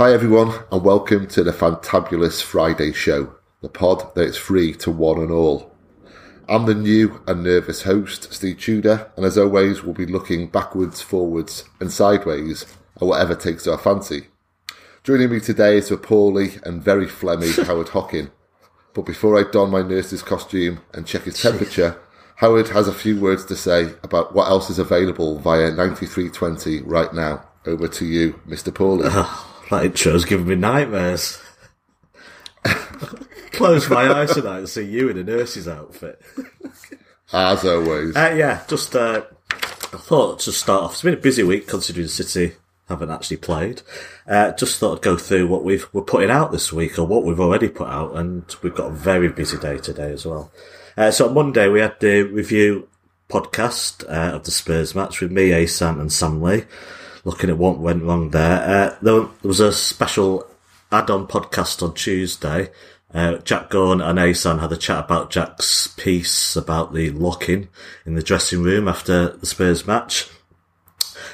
Hi everyone, and welcome to the Fantabulous Friday show, the pod that is free to one and all. I'm the new and nervous host, Ste Tudor, and as always, we'll be looking backwards, forwards, and sideways at whatever takes our fancy. Joining me today is the poorly and very phlegmy Howard Hockin. But before I don my nurse's costume and check his temperature, Howard has a few words to say about what else is available via 9320 right now. Over to you, Mr. Paulie. Oh. That intro's giving me nightmares. Close my eyes tonight and see you in a nurse's outfit. As always. Uh, yeah, just uh, I thought to start off. It's been a busy week considering City haven't actually played. Uh, just thought I'd go through what we've we're putting out this week or what we've already put out, and we've got a very busy day today as well. Uh, so on Monday we had the review podcast uh, of the Spurs match with me, Asan, and Sam Lee, looking at what went wrong there. Uh, there was a special add-on podcast on Tuesday. Uh, Jack Gaughan and Asan had a chat about Jack's piece about the locking in the dressing room after the Spurs match.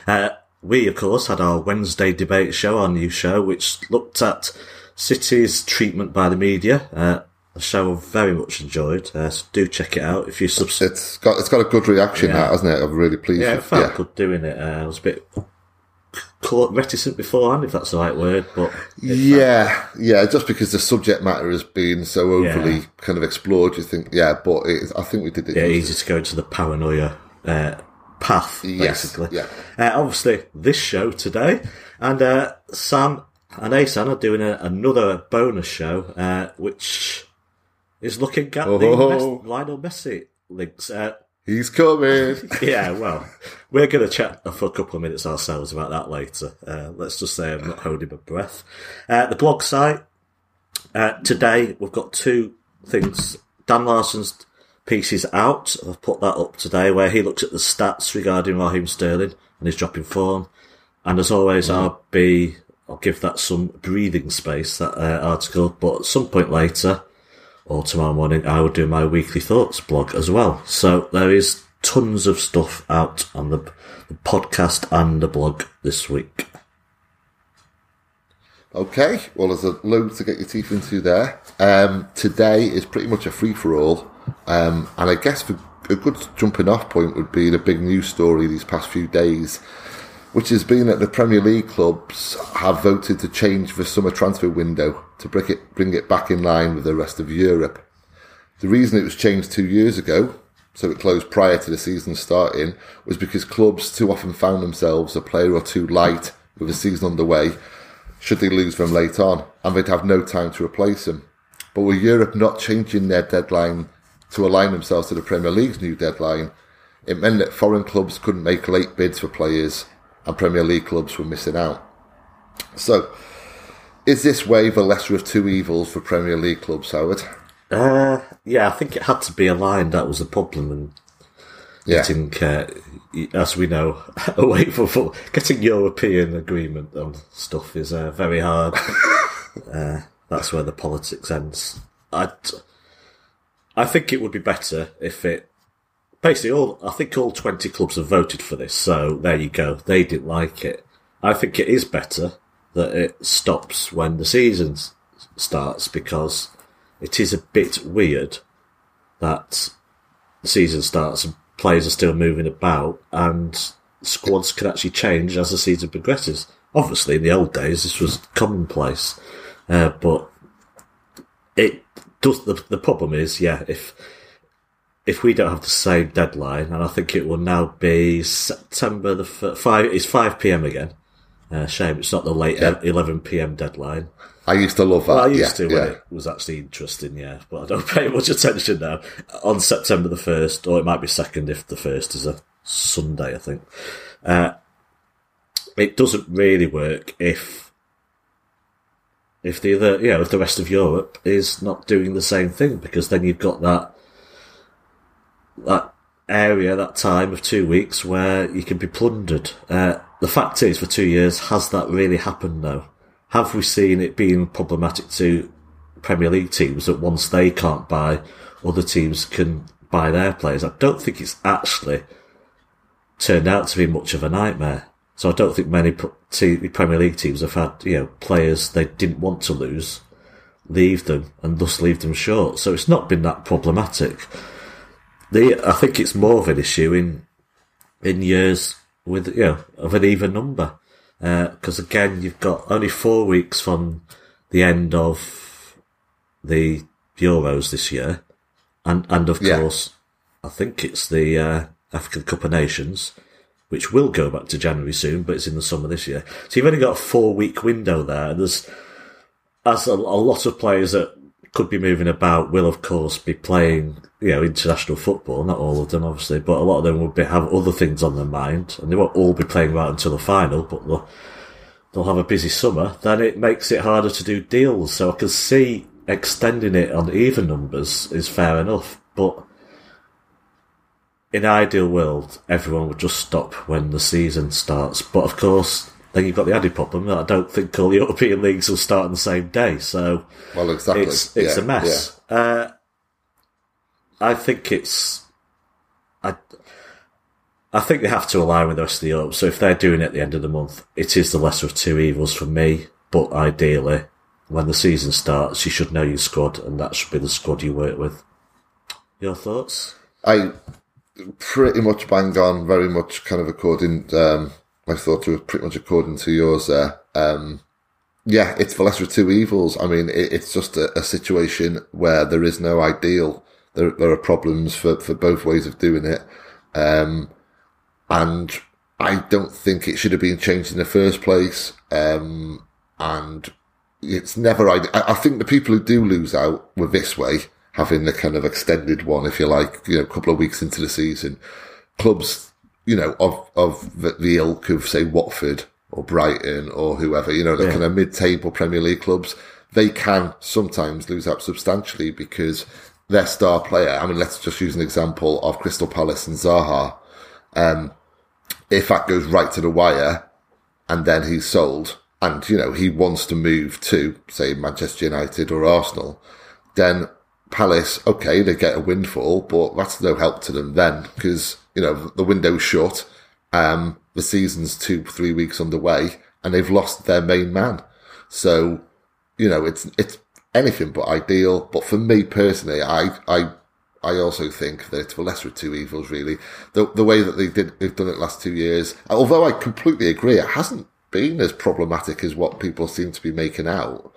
Uh, we, of course, had our Wednesday debate show, our new show, which looked at City's treatment by the media. Uh, a show I've very much enjoyed. Uh, so do check it out if you subscribe. It's got it's got a good reaction, Yeah. that hasn't it? I'm really pleased. Yeah, it felt good doing it. Uh, I was a bit reticent beforehand, if that's the right word, but Yeah, yeah, just because the subject matter has been so overly Yeah. kind of explored, you think, yeah, but it, I think we did it. yeah, easy to go into the paranoia uh, path, Yes, basically. yeah. Uh, obviously, this show today, and uh, Sam and Asan are doing a, another bonus show, uh, which is looking at Oh. the Mes- Lionel Messi links. He's coming. yeah, well, we're going to chat for a couple of minutes ourselves about that later. Uh, let's just say I'm not holding my breath. Uh, the blog site, uh, today we've got two things. Dan Larson's piece is out. I've put that up today where he looks at the stats regarding Raheem Sterling and his dropping form. And as always, I'll be, I'll give that some breathing space, that uh, article, but at some point later, or tomorrow morning, I will do my weekly thoughts blog as well. So there is tons of stuff out on the, the podcast and the blog this week. Okay, well, there's a load to get your teeth into there. Um, today is pretty much a free for all, um, and I guess for a good jumping off point would be the big news story these past few days, which has been that the Premier League clubs have voted to change the summer transfer window to bring it bring it back in line with the rest of Europe. The reason it was changed two years ago, so it closed prior to the season starting, was because clubs too often found themselves a player or two light with the season underway should they lose them late on, and they'd have no time to replace them. But with Europe not changing their deadline to align themselves to the Premier League's new deadline, it meant that foreign clubs couldn't make late bids for players, and Premier League clubs were missing out. So, is this way the lesser of two evils for Premier League clubs, Howard? Uh, yeah, I think it had to be aligned. That was the problem. And Yeah. getting, uh, as we know, away from football, getting European agreement on stuff is uh, very hard. uh, that's where the politics ends. I, I think it would be better if it basically all. I think all twenty clubs have voted for this, so there you go. They didn't like it. I think it is better that it stops when the season starts because it is a bit weird that the season starts and players are still moving about and squads can actually change as the season progresses. Obviously, in the old days, this was commonplace, uh, but it does. The, the problem is, yeah, if if we don't have the same deadline, and I think it will now be September the f- five. It's five p.m. again. Uh, shame it's not the late Yeah. eleven p.m. deadline. I used to love that. Well, I used yeah, to yeah. when it was actually interesting, yeah, but I don't pay much attention now. On September the first, or it might be second if the first is a Sunday, I think. Uh, it doesn't really work if if the other, you know, if the rest of Europe is not doing the same thing, because then you've got that that area, that time of two weeks where you can be plundered. Uh, the fact is, for two years, has that really happened though? Have we seen it being problematic to Premier League teams that once they can't buy, other teams can buy their players? I don't think it's actually turned out to be much of a nightmare. So I don't think many Premier League teams have had, you know, players they didn't want to lose, leave them, and thus leave them short. So it's not been that problematic. The, I think it's more of an issue in, in years with, you know, of an even number. Because uh, again, you've got only four weeks from the end of the Euros this year. And, and of yeah. course, I think it's the, uh, African Cup of Nations which will go back to January soon, but it's in the summer this year. So you've only got a four week window there. and There's, as a, a, lot of players that could be moving about will of course be playing, you know, international football. Not all of them, obviously, but a lot of them will be, have other things on their mind, and they won't all be playing right until the final, but they'll, they'll have a busy summer. Then it makes it harder to do deals. So I can see extending it on even numbers is fair enough, but in ideal world, everyone would just stop when the season starts. But of course, then you've got the added problem that I don't think all the European leagues will start on the same day. So, well, exactly, it's, it's yeah, a mess. Yeah. Uh, I think it's. I, I think they have to align with the rest of the Europe. So if they're doing it at the end of the month, it is the lesser of two evils for me. But ideally, when the season starts, you should know your squad, and that should be the squad you work with. Your thoughts? I pretty much bang on, very much kind of according. Um, my it was pretty much according to yours there. Um, yeah, it's the lesser of two evils. I mean, it, it's just a, a, situation where there is no ideal. There, there are problems for, for both ways of doing it. Um, and I don't think it should have been changed in the first place. Um, and it's never, I, I think the people who do lose out were this way having the kind of extended one, if you like, you know, a couple of weeks into the season. Clubs, you know, of, of the, the ilk of, say, Watford or Brighton or whoever, you know, the yeah. kind of mid-table Premier League clubs, they can sometimes lose out substantially because their star player, I mean, let's just use an example of Crystal Palace and Zaha. Um, if that goes right to the wire and then he's sold and, you know, he wants to move to, say, Manchester United or Arsenal, then Palace, okay, they get a windfall, but that's no help to them then because, you know, the window's shut. Um, the season's two, three weeks underway and they've lost their main man. So, you know, it's, it's anything but ideal. But for me personally, I, I, I also think that it's the lesser of two evils, really. The, the way that they did, they've done it last two years, although I completely agree, it hasn't been as problematic as what people seem to be making out.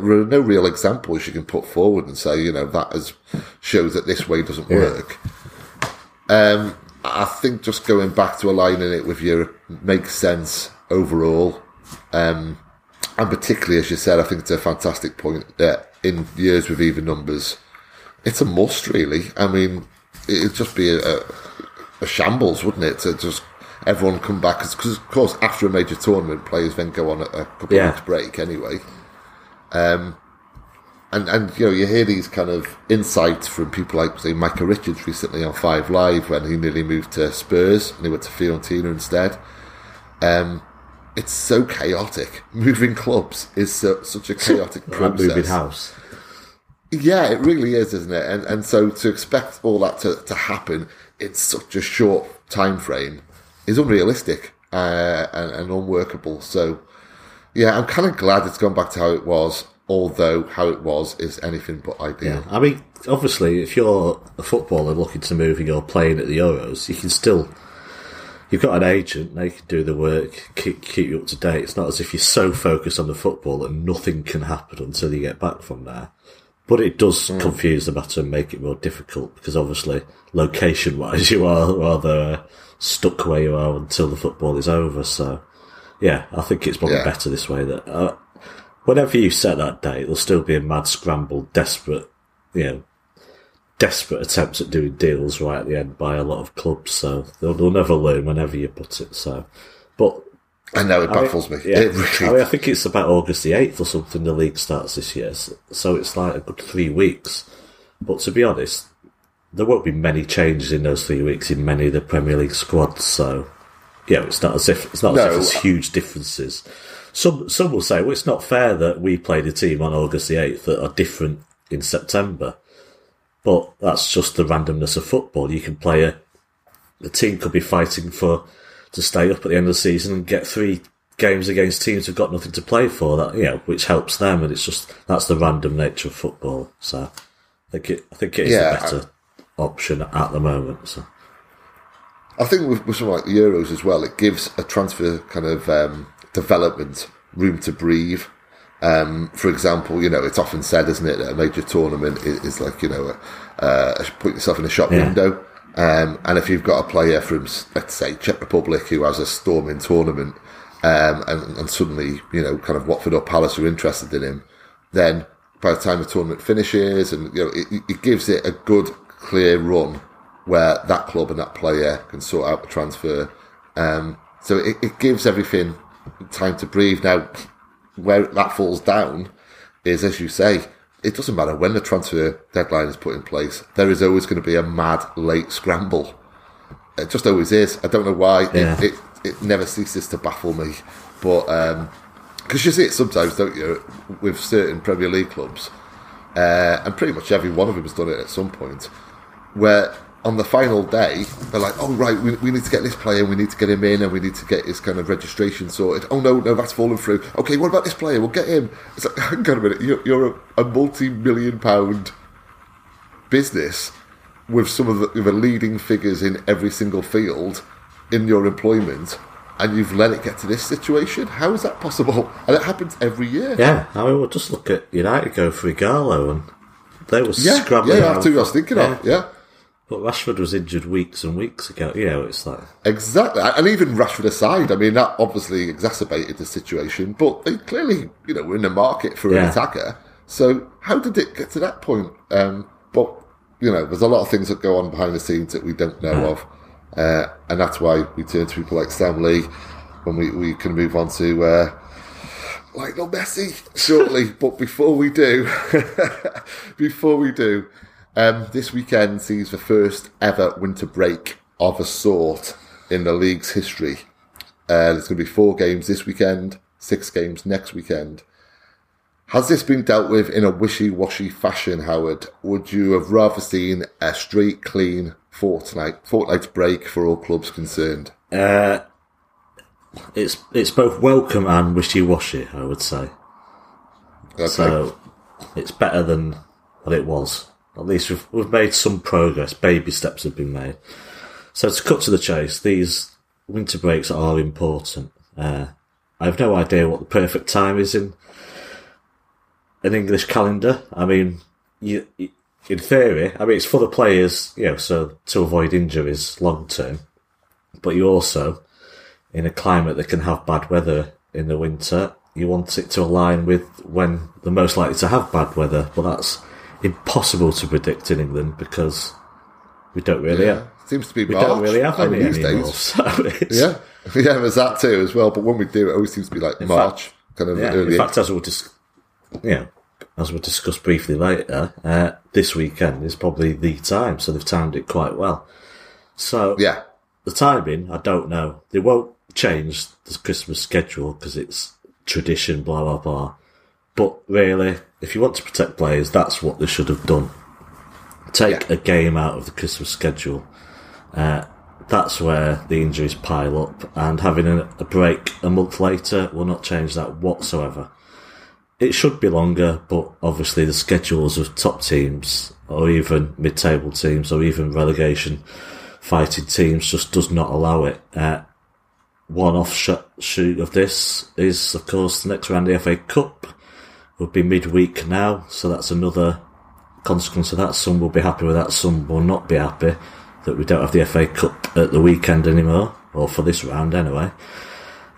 There are no real examples you can put forward and say, you know, that as shows that this way doesn't work. Um, I think just going back to aligning it with Europe makes sense overall. Um, and particularly, as you said, I think it's a fantastic point that in years with even numbers, it's a must, really. I mean, it'd just be a, a, a shambles, wouldn't it, to just everyone come back? Because, of course, after a major tournament, players then go on a, a couple yeah. of weeks break anyway. Um, and and you know you hear these kind of insights from people like say Micah Richards recently on Five Live when he nearly moved to Spurs and he went to Fiorentina instead. Um, it's so chaotic. Moving clubs is so, such a chaotic process. moving house. Yeah, it really is, isn't it? And and so to expect all that to, to happen in such a short time frame is unrealistic uh, and, and unworkable. So yeah, I'm kind of glad it's gone back to how it was, although how it was is anything but ideal. Yeah, I mean, obviously, if you're a footballer looking to move and you're playing at the Euros, you can still. You've got an agent, they can do the work, keep, keep you up to date. It's not as if you're so focused on the football that nothing can happen until you get back from there. But it does mm. confuse the matter and make it more difficult because obviously, location wise, you are rather stuck where you are until the football is over. So yeah, I think it's probably yeah. better this way. That uh, whenever you set that date, there'll still be a mad scramble, desperate, you know, desperate attempts at doing deals right at the end by a lot of clubs. So they'll, they'll never learn whenever you put it. So, but I know it baffles I mean, me. Yeah, really... I, mean, I think it's about August the eighth or something. The league starts this year, so it's like a good three weeks. But to be honest, there won't be many changes in those three weeks in many of the Premier League squads. So yeah, it's not as if it's not no. as if there's uh, huge differences. Some some will say, well, it's not fair that we played a team on August the eighth that are different in September, but that's just the randomness of football. You can play a the team could be fighting for to stay up at the end of the season and get three games against teams who've got nothing to play for. That you know, which helps them, and it's just that's the random nature of football. So I think it, I think it is Yeah, a better option at the moment. So I think with, with something like the Euros as well, it gives a transfer kind of um, development room to breathe. Um, for example, you know, it's often said, isn't it, that a major tournament is, is like, you know, uh, put yourself in a shop Yeah. window. Um, and if you've got a player from, let's say, Czech Republic who has a storming tournament, um, and, and suddenly, you know, kind of Watford or Palace are interested in him, then by the time the tournament finishes, and you know, it, it gives it a good, clear run where that club and that player can sort out the transfer. Um, so it, it gives everything time to breathe. Now, where that falls down is, as you say, it doesn't matter when the transfer deadline is put in place. There is always going to be a mad late scramble. It just always is. I don't know why. Yeah. It, it it never ceases to baffle me. But because you see it sometimes, don't you, with certain Premier League clubs, uh, and pretty much every one of them has done it at some point, where on the final day they're like, "Oh right, we, we need to get this player, we need to get him in, and we need to get his kind of registration sorted." Oh no, no, that's fallen through. Okay, what about this player? We'll get him. It's like, hang on a minute, you're, you're a, a multi-million pound business with some of the, the leading figures in every single field in your employment, and you've let it get to this situation. How is that possible? And it happens every year. yeah, I mean, we'll just look at United go for Ighalo, and they were yeah, scrabbling. yeah, that's who I was thinking of. Yeah. But Rashford was injured weeks and weeks ago. You know, it's like Exactly, and even Rashford aside, I mean that obviously exacerbated the situation. But they clearly, you know, were in the market for an attacker. So how did it get to that point? Um, but you know, there's a lot of things that go on behind the scenes that we don't know of, uh, and that's why we turn to people like Sam Lee when we, we can move on to uh, like Lionel Messi shortly. but before we do, before we do, um, this weekend sees the first ever winter break of a sort in the league's history. Uh, there's going to be four games this weekend, six games next weekend. Has this been dealt with in a wishy-washy fashion, Howard? Would you have rather seen a straight, clean fortnight fortnight break for all clubs concerned? uh, it's it's both welcome and wishy washy. I would say. Okay. So it's better than what it was. At least we've we've made some progress. Baby steps have been made. So to cut to the chase, these winter breaks are important. Uh, I have no idea what the perfect time is in an English calendar. I mean, you, in theory, I mean it's for the players, you know, so to avoid injuries long term. But you also, in a climate that can have bad weather in the winter, you want it to align with when they're most likely to have bad weather. But that's impossible to predict in England because we don't really Yeah. have, Seems to be we March don't really have any these anymore. days. So it's, Yeah, yeah, there's that too as well. But when we do, it always seems to be like March, kind of Yeah, early. in fact, as we'll dis- know, as we'll discuss briefly later, uh, this weekend is probably the time, so they've timed it quite well. So yeah, the timing, I don't know. They won't change the Christmas schedule because it's tradition, blah blah blah. But really, if you want to protect players, that's what they should have done. Take Yeah. a game out of the Christmas schedule. Uh, that's where the injuries pile up, and having a, a break a month later will not change that whatsoever. It should be longer, but obviously the schedules of top teams, or even mid-table teams, or even relegation fighting teams, just does not allow it. Uh, one offshoot of this is, of course, the next round of the FA Cup would be midweek now, so that's another consequence of that. Some will be happy with that, some will not be happy that we don't have the FA Cup at the weekend anymore, or for this round anyway.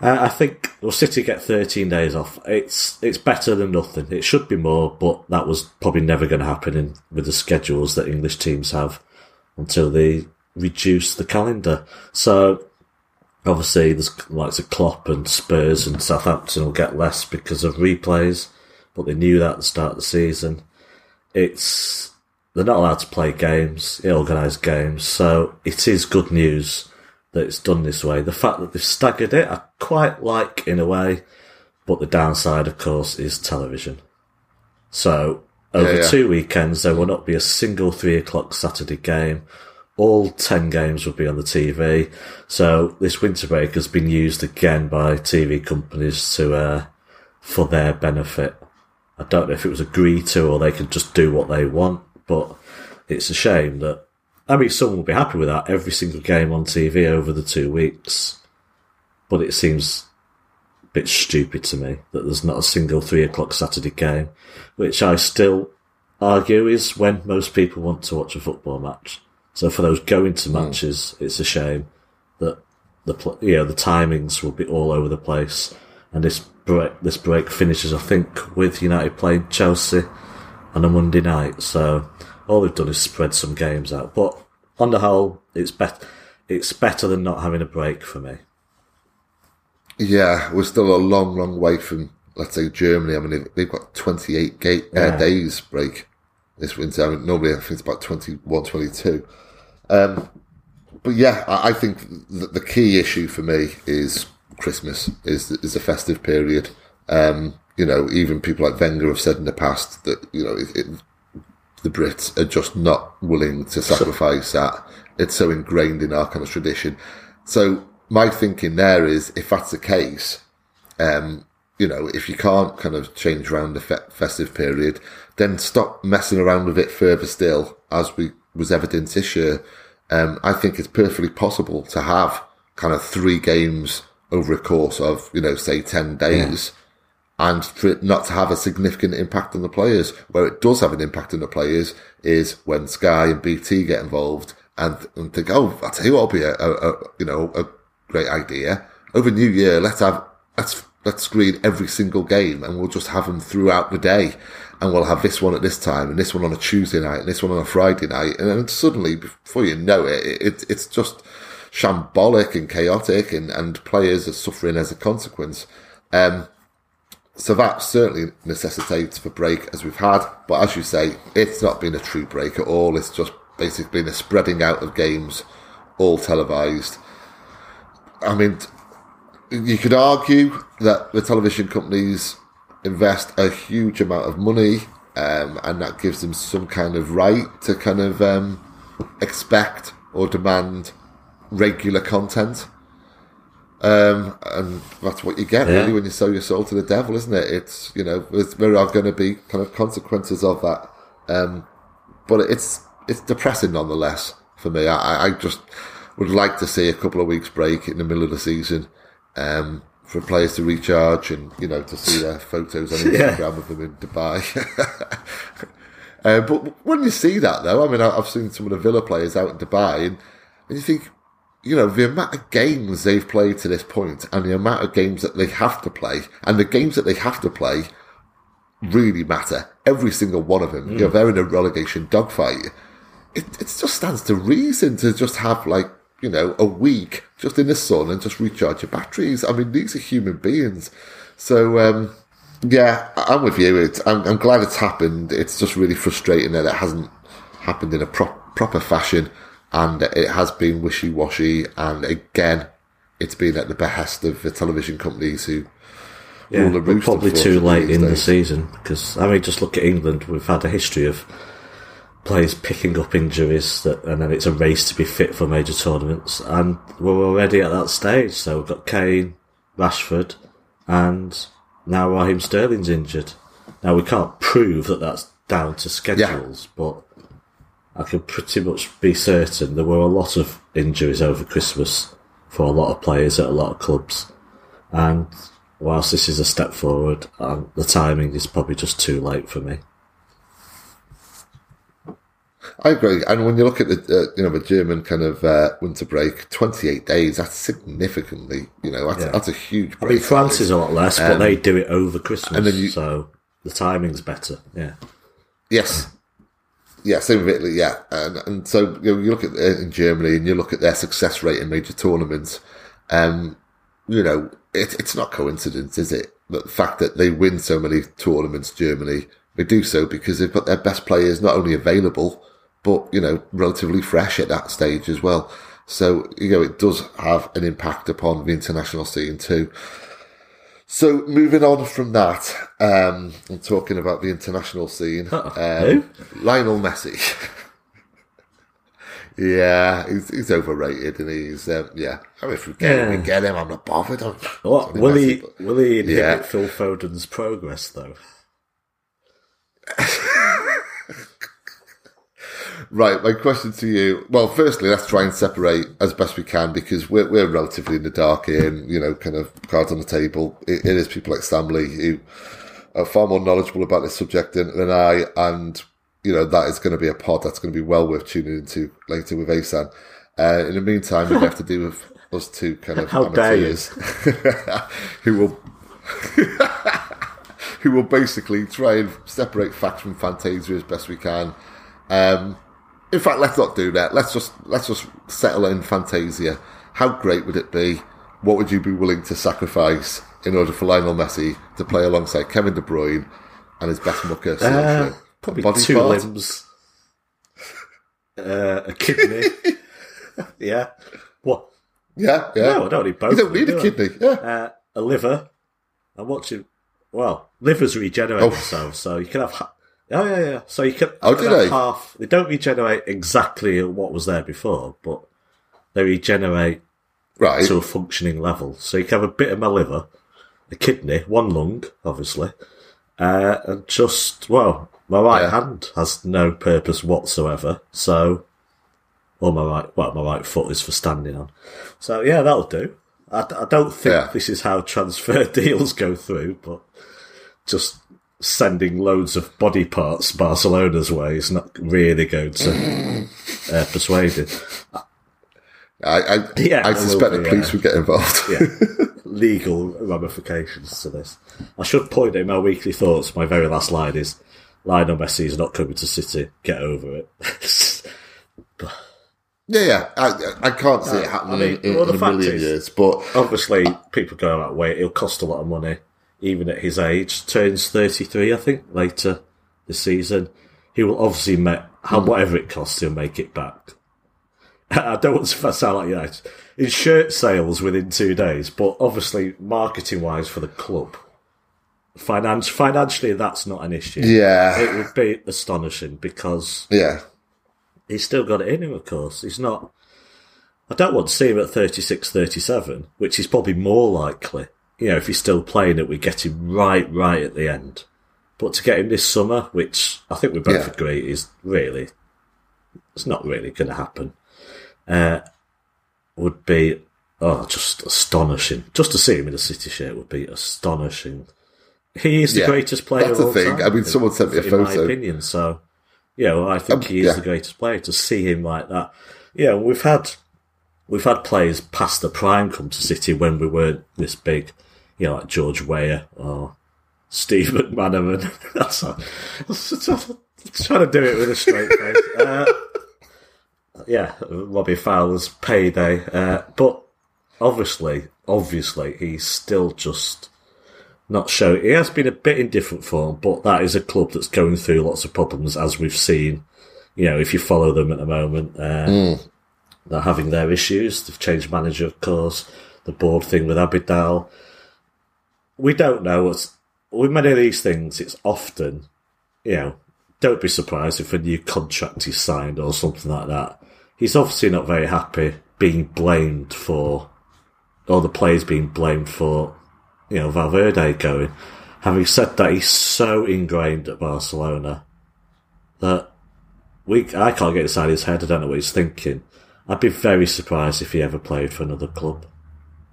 Uh, I think well, City get 13 days off. It's it's better than nothing. It should be more, but that was probably never going to happen in, with the schedules that English teams have until they reduce the calendar. So obviously, there's likes of Klopp and Spurs and Southampton will get less because of replays, but they knew that at the start of the season. It's they're not allowed to play games, organised games, so it is good news that it's done this way. The fact that they've staggered it, I quite like in a way, but the downside, of course, is television. So over Yeah, yeah. two weekends, there will not be a single three o'clock Saturday game all 10 games will be on the TV. So this winter break has been used again by TV companies to, uh, for their benefit. I don't know if it was agreed to or they could just do what they want, but it's a shame that, I mean, someone will be happy with that. Every single game on TV over the two weeks. But it seems a bit stupid to me that there's not a single three o'clock Saturday game, which I still argue is when most people want to watch a football match. So for those going to hmm. matches, it's a shame that the you know the timings will be all over the place, and this break this break finishes I think with United playing Chelsea on a Monday night. So all they've done is spread some games out, but on the whole, it's better. It's better than not having a break for me. Yeah, we're still a long, long way from, let's say, Germany. I mean, they've, got 28 ga- uh, days break this winter. I mean, normally I think it's about 21, 22. Um, but yeah, I, I think th- the key issue for me is Christmas, is, is the festive period. Um, you know, even people like Wenger have said in the past that, you know, it, it, the Brits are just not willing to sacrifice that. It's so ingrained in our kind of tradition. So my thinking there is, if that's the case, um, you know, if you can't kind of change around the fe- festive period, then stop messing around with it further still, as we was evident this year. Um, I think it's perfectly possible to have kind of three games over a course of, you know, say 10 days and for it not to have a significant impact on the players. Where it does have an impact on the players is when Sky and BT get involved and, and think, oh, I'll tell you what will be a, a, a you know a great idea over New Year. Let's have let's let's screen every single game and we'll just have them throughout the day. And we'll have this one at this time, and this one on a Tuesday night, and this one on a Friday night, and then suddenly, before you know it, it it's just shambolic and chaotic, and, and players are suffering as a consequence. Um, so that certainly necessitates for break as we've had. But as you say, it's not been a true break at all. It's just basically been a spreading out of games, all televised. I mean, you could argue that the television companies invest a huge amount of money, um, and that gives them some kind of right to kind of um, expect or demand regular content. Um, and that's what you get Yeah. really when you sell your soul to the devil, isn't it? It's you know there are going to be kind of consequences of that, um, but it's it's depressing nonetheless for me. I, I just would like to see a couple of weeks break in the middle of the season um, for players to recharge and you know to see their photos on Yeah. Instagram of them in Dubai. uh, but when you see that though, I mean, I've seen some of the Villa players out in Dubai, and, and you think, you know, the amount of games they've played to this point, and the amount of games that they have to play, and the games that they have to play really matter. Every single one of them. You know, they're in a relegation dogfight. It, it just stands to reason to just have like, you know, a week just in the sun and just recharge your batteries. I mean, these are human beings. So, um, yeah, I'm with you. It's, I'm, I'm glad it's happened. It's just really frustrating that it hasn't happened in a pro- proper fashion and it has been wishy-washy. And again, it's been at the behest of the television companies who Yeah, rule probably too late in the season because I mean, just look at England. We've had a history of players picking up injuries that, and then it's a race to be fit for major tournaments, and we're already at that stage. So we've got Kane, Rashford, and now Raheem Sterling's injured. Now we can't prove that that's down to schedules, but I can pretty much be certain there were a lot of injuries over Christmas for a lot of players at a lot of clubs. And whilst this is a step forward, um, the timing is probably just too late for me. I agree. And when you look at the, uh, you know, the German kind of uh, winter break, 28 days, that's significantly, you know, that's, Yeah. that's a huge I mean, France is a lot less, but Um, they do it over Christmas, you- so the timing's better. Yeah, Yes. Yeah, same with Italy, yeah. And, and so you, know, you look at uh, in Germany and you look at their success rate in major tournaments, um, you know, it, it's not coincidence, is it? But the fact that they win so many tournaments, Germany, they do so because they've got their best players not only available, but, you know, relatively fresh at that stage as well. So, you know, it does have an impact upon the international scene too. So moving on from that, um, I'm talking about the international scene, um, Who? Lionel Messi. Yeah, he's, he's overrated, and he's um, yeah. I mean, if we get him, we Yeah. get him. I'm not bothered. I'm, What, will Messi, he? but- Will he inhibit Yeah. Phil Foden's progress though? Right, my question to you. Well, firstly, let's try and separate as best we can because we're, we're relatively in the dark here and, you know, kind of cards on the table. It, it is people like Sam Lee who are far more knowledgeable about this subject than, than I. And, you know, that is going to be a pod that's going to be well worth tuning into later with ASAN. Uh, in the meantime, we have to deal with us two kind of How amateurs who will who will basically try and separate facts from fantasia as best we can. Um, in fact, let's not do that. Let's just let's just settle in fantasia. How great would it be? What would you be willing to sacrifice in order for Lionel Messi to play alongside Kevin De Bruyne and his best mucker? Uh, probably Body two part? limbs, uh, a kidney. yeah. What? Yeah, yeah. No, I don't need both. you don't need a I? kidney. Yeah. Uh, a liver. I'm watching. Well, livers regenerate Oh. themselves, so you can have. Oh yeah, yeah. So you can. Oh, can they? Half. They don't regenerate exactly what was there before, but they regenerate Right. to a functioning level. So you can have a bit of my liver, a kidney, one lung, obviously, uh, and just well, my right Yeah. hand has no purpose whatsoever. So, or my right, well, my right foot is for standing on. So yeah, that'll do. I, I don't think Yeah. this is how transfer deals go through, but just sending loads of body parts Barcelona's way is not really going to uh, persuade it. I, I, Yeah, I suspect be, the police uh, would get involved. yeah, legal ramifications to this. I should point out in my weekly thoughts, my very last line is Lionel Messi is not coming to City. Get over it. Yeah, yeah. I, I can't see it happening I mean, in, well, in the a million is- years. But Obviously, people go that way. It'll cost a lot of money, even at his age. Turns 33, I think, later this season. He will obviously make, how, hmm. whatever it costs, he'll make it back. I don't want to sound like that. In shirt sales within two days, but obviously, marketing wise for the club, finance, financially, that's not an issue. yeah, It would be astonishing because yeah, he's still got it in him, of course. He's not. I don't want to see him at 36, 37, which is probably more likely. You know, if he's still playing it, we get him right, right at the end. But to get him this summer, which I think we both Yeah. agree is really, it's not really going to happen, uh, would be, oh, just astonishing. Just to see him in a City shirt would be astonishing. He is the Yeah, greatest player that's of the all thing. time, I mean, someone sent me a in my photo. opinion. So, yeah, well, I think Um, he is yeah. the greatest player. To see him like that, yeah, we've had we've had players past the prime come to City when we weren't this big, you know, like George Weah or Steve McManaman. That's a, trying to do it with a straight face. Uh, yeah, Robbie Fowler's payday, uh, but obviously, obviously, he's still just not showing. He has been a bit in different form, but that is a club that's going through lots of problems, as we've seen. You know, if you follow them at the moment, uh, they're having their issues. They've changed manager, of course. The board thing with Abidal. We don't know what's with many of these things. It's often, you know, don't be surprised if a new contract is signed or something like that. He's obviously not very happy being blamed for, or the players being blamed for, you know, Valverde going. Having said that, he's so ingrained at Barcelona that we I can't get inside his head. I don't know what he's thinking. I'd be very surprised if he ever played for another club,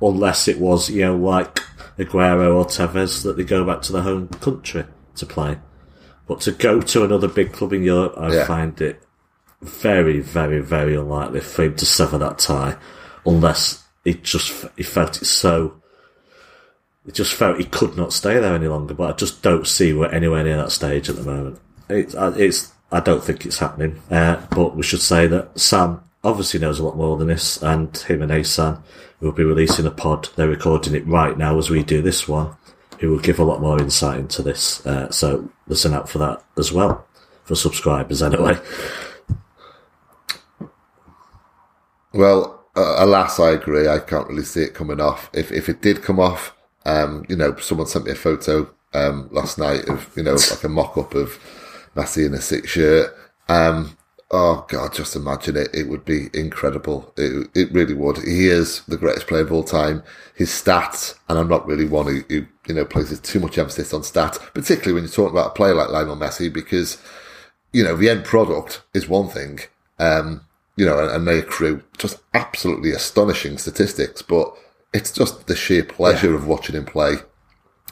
unless it was you know like Aguero or Tevez that they go back to their home country to play. But to go to another big club in Europe, I Yeah. find it very, very, very unlikely for him to sever that tie, unless he just he felt it so. He just felt he could not stay there any longer. But I just don't see we're anywhere near that stage at the moment. It's, it's I don't think it's happening. Uh, but we should say that Sam obviously knows a lot more than this, and him and Asan will be releasing a pod. They're recording it right now as we do this one. Who will give a lot more insight into this. Uh, so listen out for that as well for subscribers anyway. Well, uh, alas, I agree. I can't really see it coming off. If if it did come off, um, you know, someone sent me a photo um, last night of you know like a mock up of Messi in a six shirt. Um, Oh God, just imagine it. It would be incredible. It, it really would. He is the greatest player of all time. His stats, and I'm not really one who, who you know places too much emphasis on stats, particularly when you're talking about a player like Lionel Messi, because you know the end product is one thing, um, you know, and, and they accrue just absolutely astonishing statistics, but it's just the sheer pleasure yeah. of watching him play,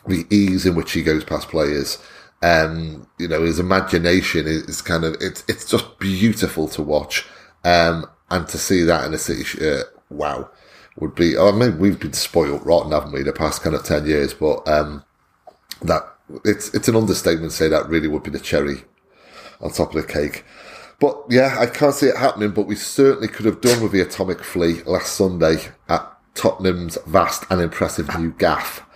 the ease in which he goes past players um, you know, his imagination is kind of, it's, it's just beautiful to watch. Um, and to see that in a city shirt, wow, would be, I mean, we've been spoiled rotten, haven't we, the past kind of 10 years, but, um, that, it's, it's an understatement to say that really would be the cherry on top of the cake. But yeah, I can't see it happening, but we certainly could have done with the Atomic Flea last Sunday at Tottenham's vast and impressive new gaff.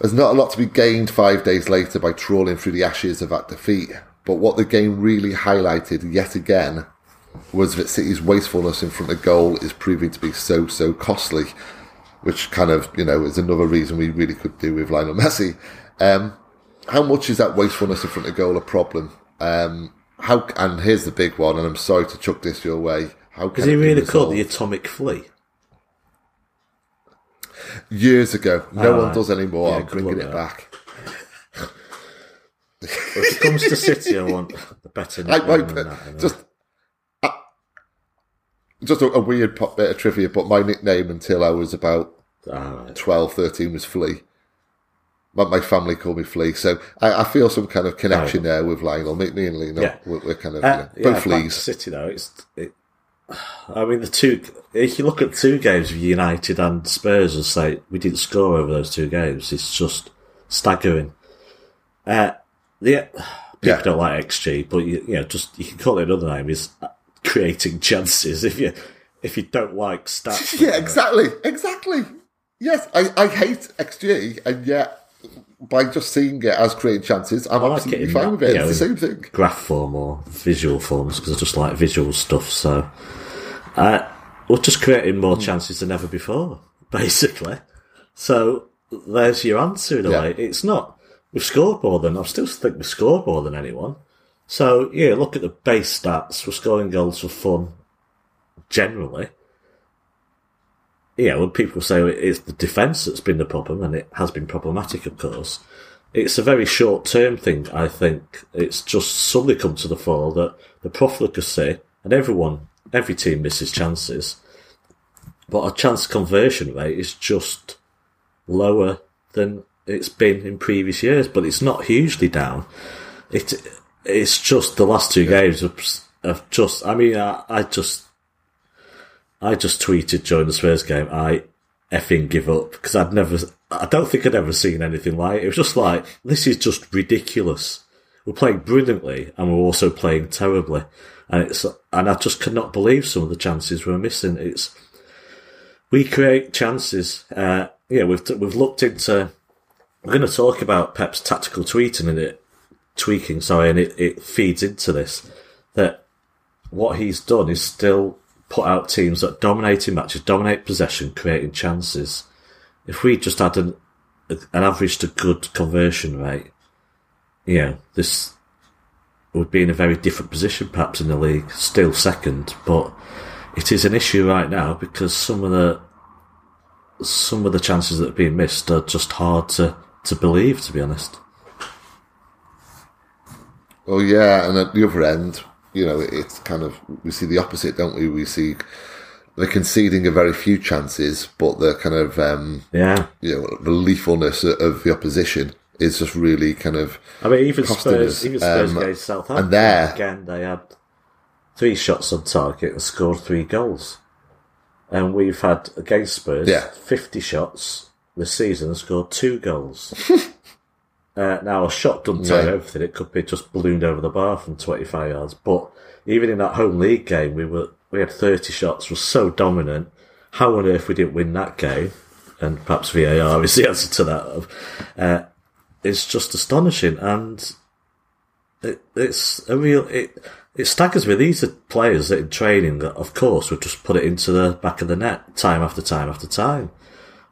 There's not a lot to be gained five days later by trawling through the ashes of that defeat, but what the game really highlighted yet again was that City's wastefulness in front of goal is proving to be so, so costly, which kind of, you know, is another reason we really could do with Lionel Messi. Um, how much is that wastefulness in front of goal a problem? Um, how, and here's the big one, and I'm sorry to chuck this your way. How can is he really called the atomic flea? Years ago. No one does anymore. Yeah, I'm bringing it back. if it comes to City, I want the better I, I, that, just I, just a, a, weird bit of trivia, but my nickname until I was about ah, 12, 13 was Flea. My, my family called me Flea, so I, I feel some kind of connection there with Lionel. Me, me and Lionel, yeah. we're, we're, kind of uh, you know, both yeah, Fleas. City though, it's it, I mean, the two. If you look at two games of United and Spurs and say we didn't score over those two games, it's just staggering. Uh, the people yeah. don't like XG, but you, you know, just you can call it another name is creating chances. If you if you don't like stats, yeah, exactly, exactly. Yes, I, I hate XG, and yet by just seeing it as creating chances, I'm I absolutely fine with it. It's the same thing. Graph form or visual forms because I just like visual stuff. So, uh, we're just creating more chances than ever before, basically. So there's your answer in a yeah. way. It's not we've scored more than I still think we've scored more than anyone. So yeah, look at the base stats. We're scoring goals for fun, generally yeah, when people say it's the defence that's been the problem, and it has been problematic, of course, it's a very short term thing, I think. It's just suddenly come to the fore that the profligacy, and everyone, every team misses chances, but our chance conversion rate is just lower than it's been in previous years, but it's not hugely down. It, it's just the last two games have, have just, I mean, I, I just, I just tweeted during the Spurs game, I effing give up because I'd never, I don't think I'd ever seen anything like it. It was just like, this is just ridiculous. We're playing brilliantly and we're also playing terribly. And it's, and I just cannot believe some of the chances we're missing. It's, we create chances. Uh, yeah, we've, we've looked into, we're going to talk about Pep's tactical tweeting and it, tweaking, sorry, and it, it feeds into this that what he's done is still put out teams that dominate in matches, dominate possession, creating chances. If we just had an, an average to good conversion rate, yeah, this would be in a very different position perhaps in the league, still second, but it is an issue right now because some of the some of the chances that are being missed are just hard to, to believe, to be honest. Oh yeah, and at the other end, you know, it's kind of we see the opposite, don't we? We see they're conceding a very few chances, but the kind of um, yeah, you know, the lethalness of the opposition is just really kind of. I mean, even Spurs, us. even Spurs um, against Southampton, and there again they had three shots on target and scored three goals, and we've had against Spurs yeah. fifty shots this season and scored two goals. Uh, now, a shot doesn't tell yeah. everything. It could be just ballooned over the bar from 25 yards. But even in that home league game, we were we had 30 shots, was so dominant. How on earth we didn't win that game? And perhaps VAR is the answer to that. Uh, it's just astonishing, and it, it's a real. It it staggers me. These are players that in training that, of course, would just put it into the back of the net time after time after time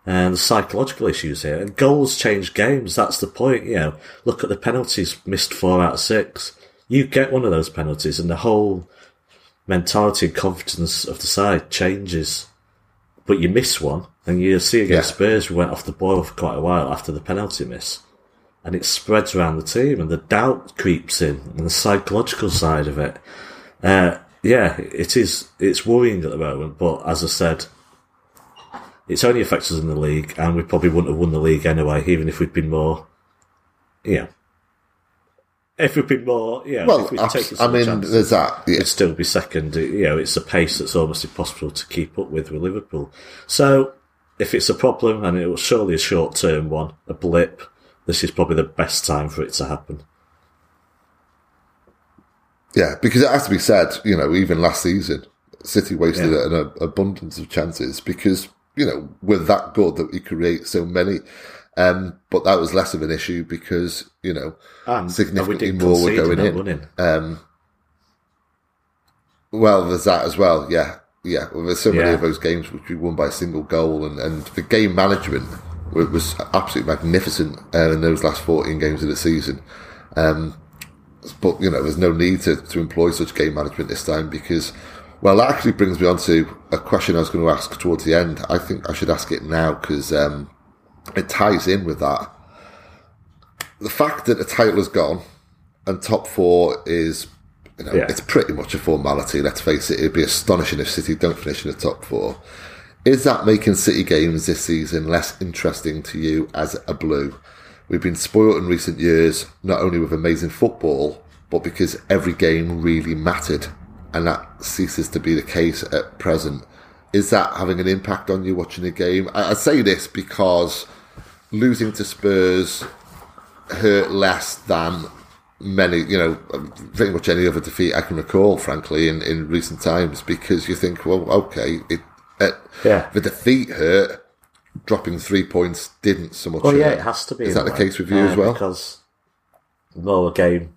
and the psychological issues here. And goals change games. That's the point. You know, look at the penalties missed four out of six. You get one of those penalties, and the whole mentality and confidence of the side changes. But you miss one, and you see against Yeah. Spurs, we went off the boil for quite a while after the penalty miss. And it spreads around the team, and the doubt creeps in, and the psychological side of it. Uh, yeah, it is. It's worrying at the moment, but as I said, it's only affects us in the league, and we probably wouldn't have won the league anyway, even if we'd been more, you know, if we'd been more, yeah. Well, if we'd abs- taken I mean, chances, there's that. Yeah. it'd still be second. You know, it's a pace that's almost impossible to keep up with with Liverpool. So, if it's a problem, and it was surely a short term one, a blip, this is probably the best time for it to happen. Yeah, because it has to be said, you know, even last season, City wasted Yeah. an abundance of chances because, you know, we're that good that we create so many. Um, but that was less of an issue because, you know, And, Significantly more were going in. running. um, well, there's that as well. Yeah. Yeah. Well, there's so many Yeah. of those games which we won by a single goal and, and the game management was absolutely magnificent uh, in those last 14 games of the season. Um, but you know, there's no need to, to employ such game management this time because, well, that actually brings me on to a question I was going to ask towards the end. I think I should ask it now because um, it ties in with that. The fact that the title is gone and top four is, you know, Yeah. it's pretty much a formality. Let's face it; it'd be astonishing if City don't finish in the top four. Is that making City games this season less interesting to you as a blue? We've been spoiled in recent years, not only with amazing football, but because every game really mattered, and that ceases to be the case at present. Is that having an impact on you watching the game? I, I say this because losing to Spurs hurt less than many, you know, pretty much any other defeat I can recall, frankly, in, in recent times, because you think, well, okay, it, Yeah. the defeat hurt, dropping three points didn't so much. Well, yeah, it has to be. Is that the way. case with you as well? Because the more a game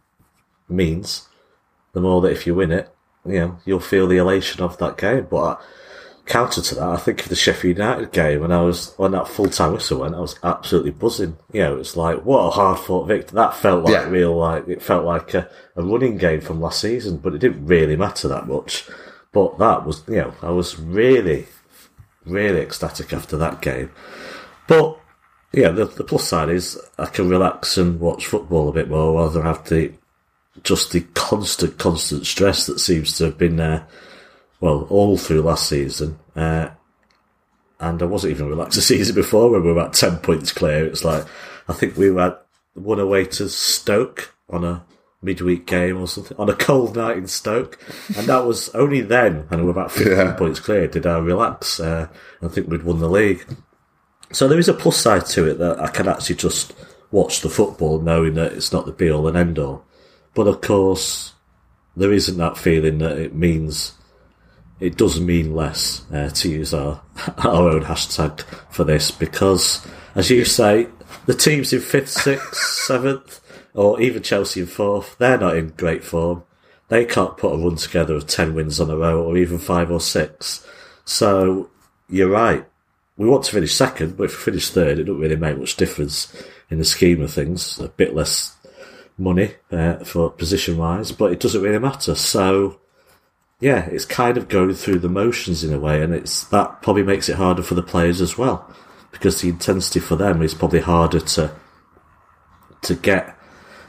means, the more that if you win it, you know, you'll feel the elation of that game. But counter to that, I think of the Sheffield United game, when I was when that full time whistle went, I was absolutely buzzing. You know, it's like what a hard fought victory. That felt like Yeah. real, like it felt like a, a running game from last season, but it didn't really matter that much. But that was, you know, I was really, really ecstatic after that game. But yeah, the, the plus side is I can relax and watch football a bit more rather than have the just the constant, constant stress that seems to have been there. Well, all through last season, uh, and I wasn't even relaxed the season before when we were about ten points clear. It's like I think we had one away to Stoke on a midweek game or something on a cold night in Stoke, and that was only then, and we were about fifteen Yeah. points clear. Did I relax uh, and think we'd won the league? So there is a plus side to it that I can actually just watch the football knowing that it's not the be all and end all. But of course, there isn't that feeling that it means, it does mean less, uh, to use our, our own hashtag for this, because as you say, the teams in fifth, sixth, seventh, or even Chelsea in fourth, they're not in great form. They can't put a run together of 10 wins on a row or even five or six. So you're right we want to finish second, but if we finish third, it doesn't really make much difference in the scheme of things. A bit less money uh, for position wise, but it doesn't really matter. So, yeah, it's kind of going through the motions in a way, and it's that probably makes it harder for the players as well, because the intensity for them is probably harder to to get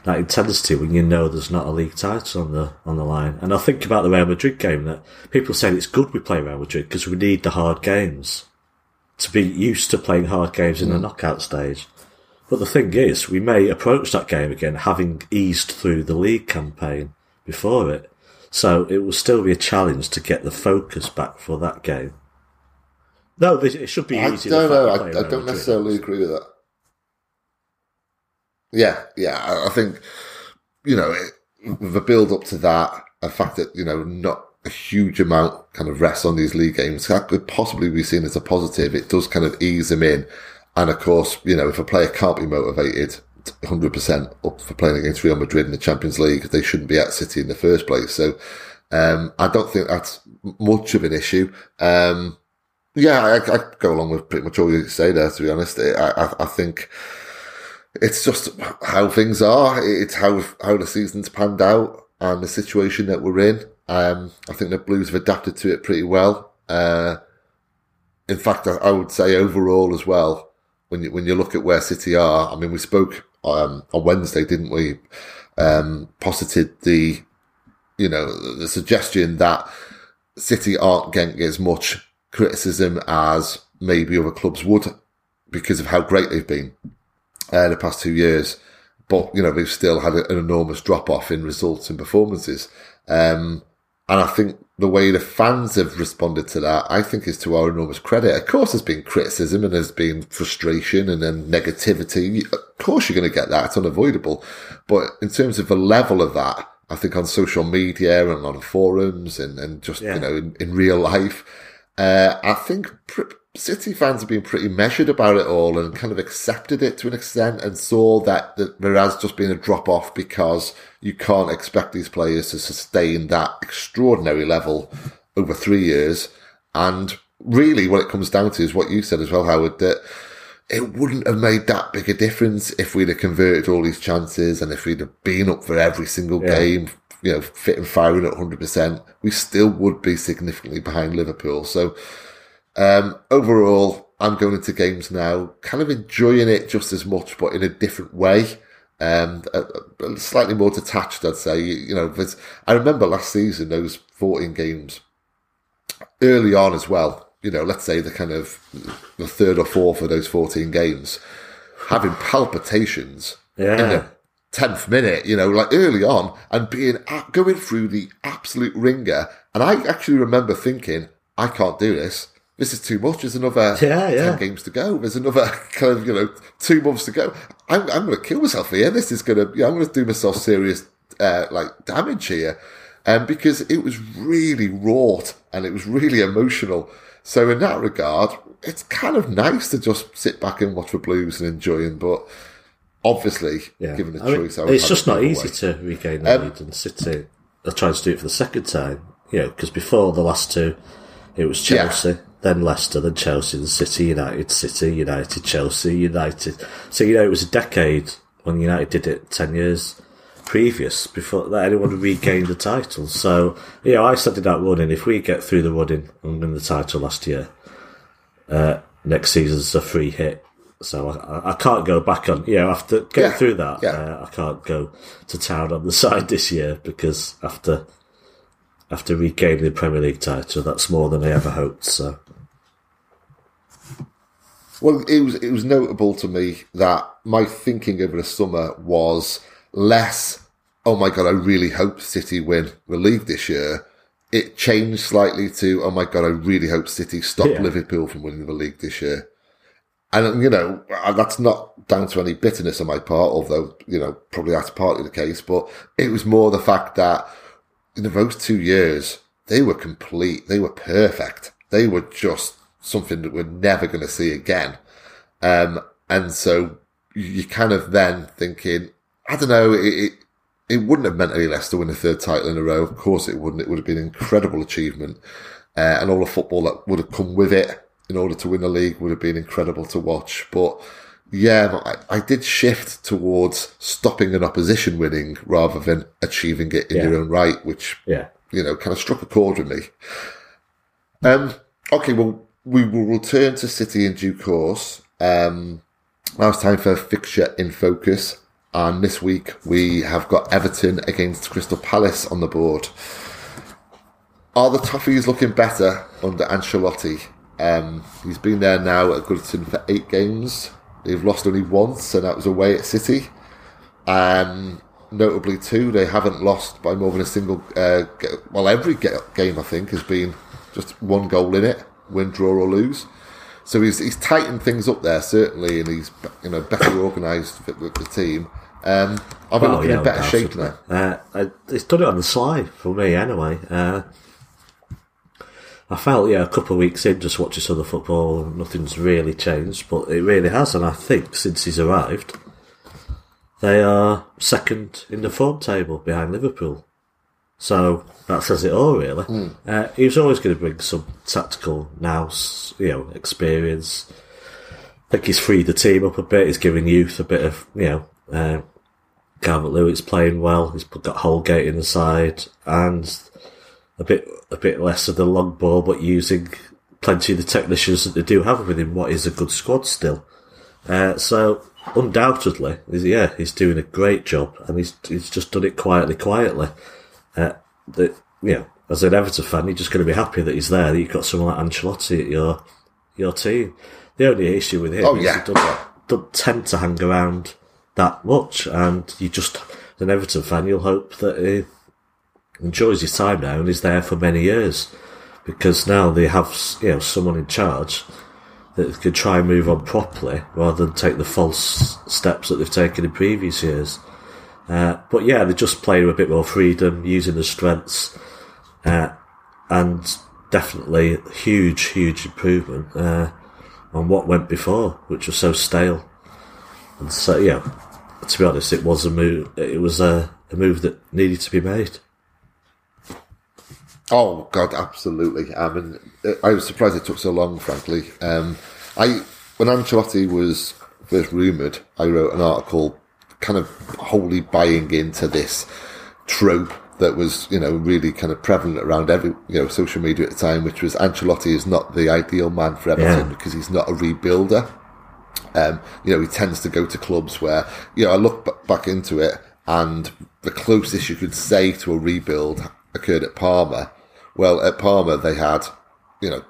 that intensity when you know there's not a league title on the on the line. And I think about the Real Madrid game that people say it's good we play Real Madrid because we need the hard games to be used to playing hard games in the knockout stage. But the thing is, we may approach that game again having eased through the league campaign before it. So it will still be a challenge to get the focus back for that game. No, it should be I easy. don't know. I, I don't Madrid. necessarily agree with that. Yeah, yeah. I, I think you know it, the build up to that, the fact that you know not a huge amount kind of rests on these league games that could possibly be seen as a positive. It does kind of ease them in, and of course, you know, if a player can't be motivated. 100% up for playing against Real Madrid in the Champions League. They shouldn't be at City in the first place. So, um, I don't think that's much of an issue. Um, yeah, I, I go along with pretty much all you say there. To be honest, I, I, I think it's just how things are. It's how how the season's panned out and the situation that we're in. Um, I think the Blues have adapted to it pretty well. Uh, in fact, I, I, would say overall as well, when you, when you look at where City are, I mean, we spoke um, on Wednesday, didn't we? Um, posited the, you know, the suggestion that City aren't getting as much criticism as maybe other clubs would because of how great they've been uh, the past two years. But, you know, they've still had an enormous drop off in results and performances. Um, and I think the way the fans have responded to that, I think is to our enormous credit. Of course, there's been criticism and there's been frustration and then negativity. Of course, you're going to get that. It's unavoidable. But in terms of the level of that, I think on social media and on forums and, and just, yeah. you know, in, in real life, uh, I think City fans have been pretty measured about it all and kind of accepted it to an extent and saw that, that there has just been a drop off because you can't expect these players to sustain that extraordinary level over three years. And really what it comes down to is what you said as well, Howard, that it wouldn't have made that big a difference if we'd have converted all these chances and if we'd have been up for every single yeah. game, you know, fit and firing at 100%, we still would be significantly behind Liverpool. So, um, overall, I'm going into games now, kind of enjoying it just as much, but in a different way. Um, slightly more detached, I'd say. You know, I remember last season those 14 games early on as well. You know, let's say the kind of the third or fourth of those 14 games, having palpitations yeah. in the 10th minute, you know, like early on and being going through the absolute ringer. And I actually remember thinking, I can't do this this is too much. There's another yeah, yeah. 10 games to go. There's another kind of, you know, two months to go. I'm, I'm going to kill myself here. This is going to, you know, I'm going to do myself serious, uh, like damage here. Um, because it was really wrought and it was really emotional. So in that regard, it's kind of nice to just sit back and watch the Blues and enjoy them. But obviously, yeah. given the I choice, mean, it's just not easy away. to regain the um, lead and City are trying to do it for the second time. You know, because before the last two, it was Chelsea. Then Leicester, then Chelsea, then City, United, City, United, Chelsea, United. So, you know, it was a decade when United did it 10 years previous before that anyone regained the title. So, you know, I started that running. If we get through the running and win the title last year, uh, next season's a free hit. So I, I, can't go back on, you know, after getting yeah, through that, yeah. uh, I can't go to town on the side this year because after after regaining the Premier League title. That's more than I ever hoped. So, well, it was it was notable to me that my thinking over the summer was less. Oh my god! I really hope City win the league this year. It changed slightly to, oh my god! I really hope City stop yeah. Liverpool from winning the league this year. And you know that's not down to any bitterness on my part, although you know probably that's partly the case. But it was more the fact that in those two years, they were complete. They were perfect. They were just something that we're never going to see again. Um, and so you kind of then thinking, I don't know, it, it, it, wouldn't have meant any less to win a third title in a row. Of course it wouldn't. It would have been an incredible achievement. Uh, and all the football that would have come with it in order to win the league would have been incredible to watch. But yeah, I, I, did shift towards stopping an opposition winning rather than achieving it in yeah. your own right, which yeah. you know kind of struck a chord with me. Um, okay, well, we will return to City in due course. Um, now it's time for fixture in focus, and this week we have got Everton against Crystal Palace on the board. Are the Toffees looking better under Ancelotti? Um, he's been there now at Goodison for eight games. They've lost only once, and that was away at City. Um, notably, too, they haven't lost by more than a single. Uh, well, every game I think has been just one goal in it, win, draw, or lose. So he's he's tightened things up there certainly, and he's you know better organised with the team. Um, I've been well, looking yeah, in better shape now. Uh, it's done it on the slide for me anyway. Uh, I felt, yeah, a couple of weeks in just watching some of the football, nothing's really changed, but it really has. And I think since he's arrived, they are second in the form table behind Liverpool. So that says it all, really. Mm. Uh, he was always going to bring some tactical nous, you know, experience. I think he's freed the team up a bit. He's giving youth a bit of, you know, uh, Calvert-Lewin playing well. He's got Holgate in the side, and a bit a bit less of the long ball, but using plenty of the technicians that they do have within what is a good squad still. Uh, so undoubtedly, yeah, he's doing a great job, and he's he's just done it quietly, quietly. Uh, that you know, as an Everton fan, you're just going to be happy that he's there. That you've got someone like Ancelotti at your your team. The only issue with him Oh, is yeah. he doesn't, doesn't tend to hang around that much, and you just, as an Everton fan, you'll hope that he enjoys his time now and is there for many years, because now they have you know someone in charge that could try and move on properly rather than take the false steps that they've taken in previous years. Uh, but yeah, they just play with a bit more freedom, using the strengths, uh, and definitely huge, huge improvement uh, on what went before, which was so stale. And so, yeah, to be honest, it was a move. It was a, a move that needed to be made. Oh God, absolutely. I mean, I was surprised it took so long. Frankly, um, I when Ancelotti was first rumored, I wrote an article, kind of wholly buying into this trope that was, you know, really kind of prevalent around every, you know, social media at the time, which was Ancelotti is not the ideal man for Everton Yeah. because he's not a rebuilder. Um, you know, he tends to go to clubs where, you know, I look b- back into it and the closest you could say to a rebuild occurred at Parma. Well, at Parma, they had, you know,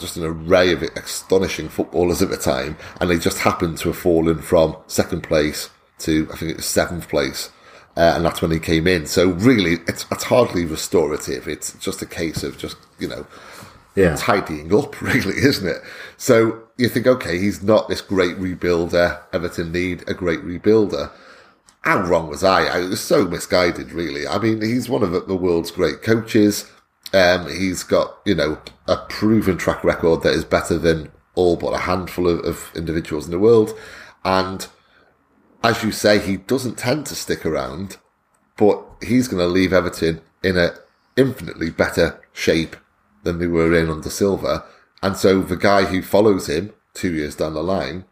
just an array of astonishing footballers at the time, and they just happened to have fallen from second place to, I think it was seventh place. Uh, and that's when he came in. So really, it's, it's hardly restorative. It's just a case of just, you know, Yeah, tidying up, really, isn't it? So you think, okay, he's not this great rebuilder. Everton need a great rebuilder. How wrong was I? I was so misguided, really. I mean, he's one of the world's great coaches. Um, he's got, you know, a proven track record that is better than all but a handful of, of individuals in the world. And as you say, he doesn't tend to stick around, but he's going to leave Everton in a infinitely better shape than they were in under Silva. And so the guy who follows him two years down the line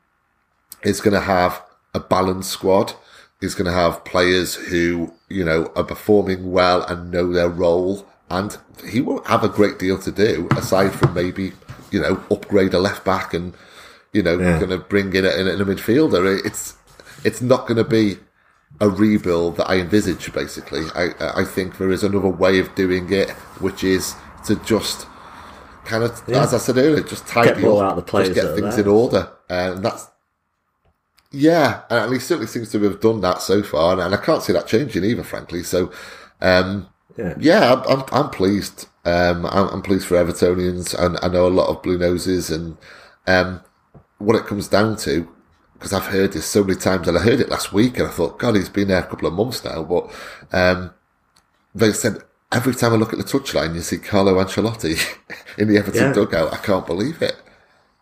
is going to have a balanced squad. He's going to have players who, you know, are performing well and know their role. And he won't have a great deal to do aside from maybe, you know, upgrade a left back and, you know, Yeah. going to bring in a, in a midfielder. It's, it's not going to be a rebuild that I envisage. Basically, I I think there is another way of doing it, which is to just kind of, Yeah. as I said earlier, just tidy more up, out just get things in order, and that's yeah, and he certainly seems to have done that so far, and, and I can't see that changing either, frankly. So, um, yeah, yeah, I'm, I'm, I'm pleased. Um, I'm, I'm pleased for Evertonians, and I know a lot of Blue Noses, and um, what it comes down to, because I've heard this so many times, and I heard it last week, and I thought, God, he's been there a couple of months now, but um, they said every time I look at the touchline, you see Carlo Ancelotti in the Everton Yeah. dugout. I can't believe it.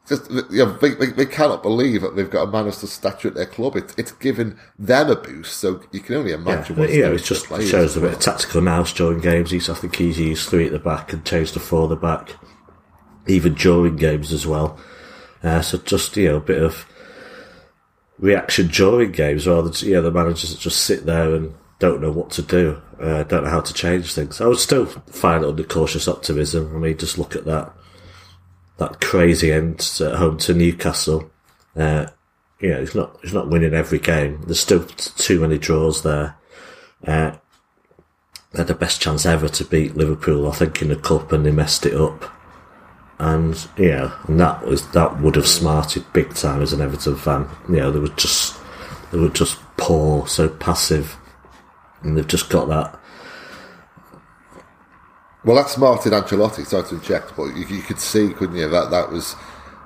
Just, you know, they, they, they cannot believe that they've got a man of such stature at their club. It, it's given them a boost, so you can only yeah. imagine you know, it just shows a bit of tactical nous during games. He's, I think he's used three at the back and changed to four at the back, even during games as well. Uh, so just you know a bit of reaction during games rather than know the managers that just sit there and don't know what to do, uh, don't know how to change things. I would still find it under cautious optimism. I mean, just look at that that crazy end at home to Newcastle. Uh, you know, he's not he's not winning every game. There's still t- too many draws there. Uh, they had the best chance ever to beat Liverpool, I think, in the cup, and they messed it up. And yeah, and that was that would have smarted big time as an Everton fan. You know, they were just they were just poor, so passive, and they've just got that. Well, that smarted Ancelotti, sorry to inject, but you, you could see, couldn't you, that that was.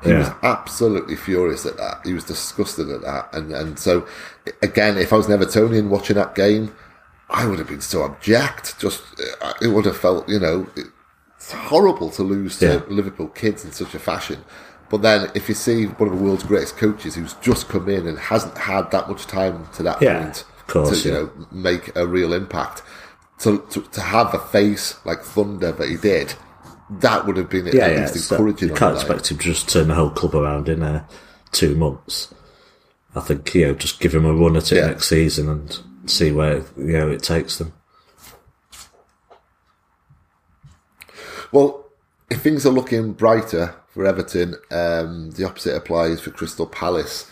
He was absolutely furious at that. He was disgusted at that. And, and so, again, if I was an Evertonian watching that game, I would have been so abject. Just, uh, it would have felt, you know, it's horrible to lose to Yeah. Liverpool kids in such a fashion. But then, if you see one of the world's greatest coaches who's just come in and hasn't had that much time to that Yeah, point course, to, you know, make a real impact, to, to to have a face like thunder that he did, that would have been Yeah, at yeah. least so encouraging. you can't expect him to just turn the whole club around in uh, two months. I think you know, just give him a run at it Yeah. next season and see where you know it takes them. Well, if things are looking brighter for Everton, um, the opposite applies for Crystal Palace.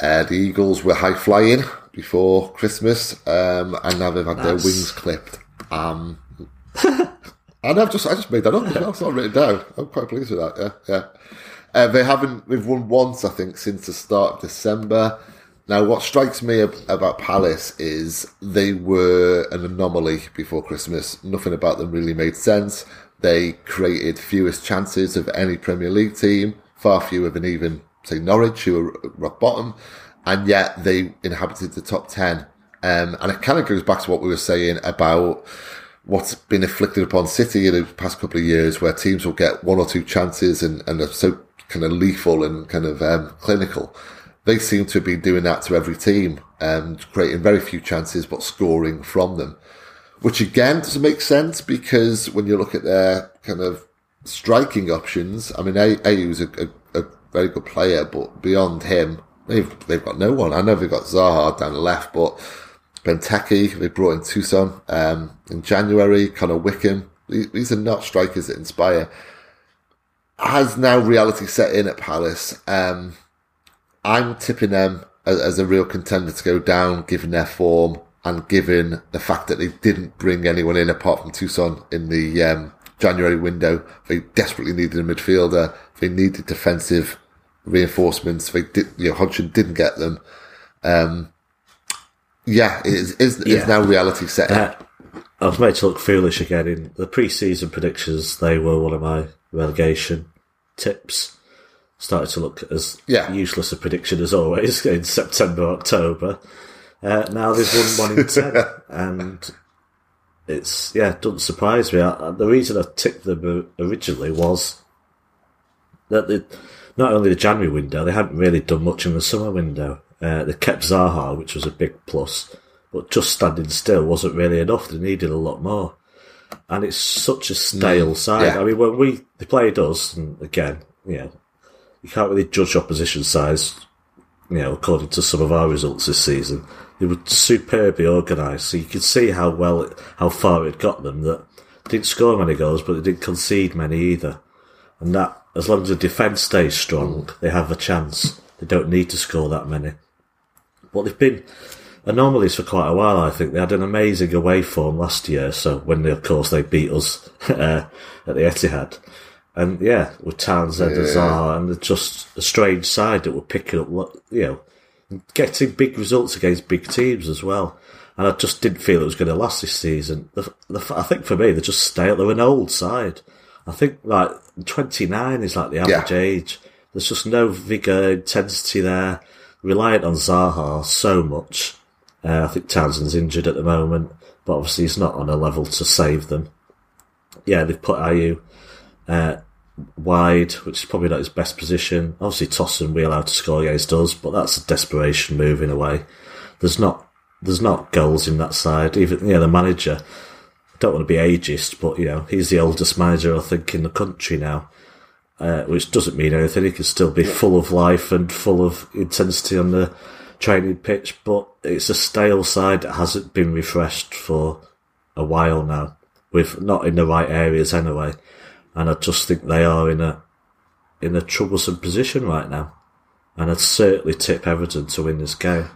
Uh, the Eagles were high flying before Christmas, um, and now they've had their wings clipped. Um, and I've just I just made that up well. It's not written down. I'm quite pleased with that. Yeah, yeah. Uh, they haven't. They've won once, I think, since the start of December. Now, what strikes me about Palace is they were an anomaly before Christmas. Nothing about them really made sense. They created fewest chances of any Premier League team, far fewer than even say Norwich, who were rock bottom, and yet they inhabited the top ten. Um, and it kind of goes back to what we were saying about what's been inflicted upon City in the past couple of years, where teams will get one or two chances and, and are so kind of lethal and kind of um, clinical. They seem to be doing that to every team, and creating very few chances but scoring from them. Which again doesn't make sense because when you look at their kind of striking options, I mean, Ayew is a, a, a very good player, but beyond him, they've they've got no one. I know they've got Zaha down the left, but Benteke, they brought in Tosun um, in January, Connor Wickham. These, these are not strikers that inspire. Has now reality set in at Palace? Um, I'm tipping them as, as a real contender to go down, given their form and given the fact that they didn't bring anyone in apart from Tosun in the um, January window. They desperately needed a midfielder. They needed defensive reinforcements. They did, you know, Hodgson didn't get them. Um, yeah, it is, is, Yeah. is now reality set. Uh, I was made to look foolish again in the pre-season predictions. They were one of my relegation tips. Started to look as Yeah. useless a prediction as always in September, October. Uh, now they've won one in ten, and it's yeah, it doesn't surprise me. I, the reason I tipped them originally was that the, not only the January window, they hadn't really done much in the summer window. Uh, they kept Zaha, which was a big plus, but just standing still wasn't really enough. They needed a lot more. And it's such a stale side. yeah. I mean, when we they played us, and again, you know, you can't really judge opposition size, you know, according to some of our results this season. They were superbly organised, so you could see how well, it, how far it got them. That they didn't score many goals, but they didn't concede many either. And that, as long as the defence stays strong, they have a chance. They don't need to score that many. But they've been anomalies for quite a while, I think. They had an amazing away form last year, so when, they, of course, they beat us uh, at the Etihad. And yeah, with Townsend and Zaha, and they're just a strange side that were picking up, you know, getting big results against big teams as well. And I just didn't feel it was going to last this season. The, the, I think for me, they're just stale. They're an old side. I think like 29 is like the average Yeah. age. There's just no vigour, intensity there. Reliant on Zaha so much. Uh, I think Townsend's injured at the moment, but obviously he's not on a level to save them. Yeah, they've put Ayew uh, wide, which is probably not his best position. Obviously, Tosun we allowed to score against us, but that's a desperation move in a way. There's not there's not goals in that side. Even yeah, the manager. I don't want to be ageist, but you know he's the oldest manager I think in the country now, uh, which doesn't mean anything. He can still be full of life and full of intensity on the training pitch, but it's a stale side that hasn't been refreshed for a while now, with not in the right areas anyway. And I just think they are in a in a troublesome position right now. And I'd certainly tip Everton to win this game.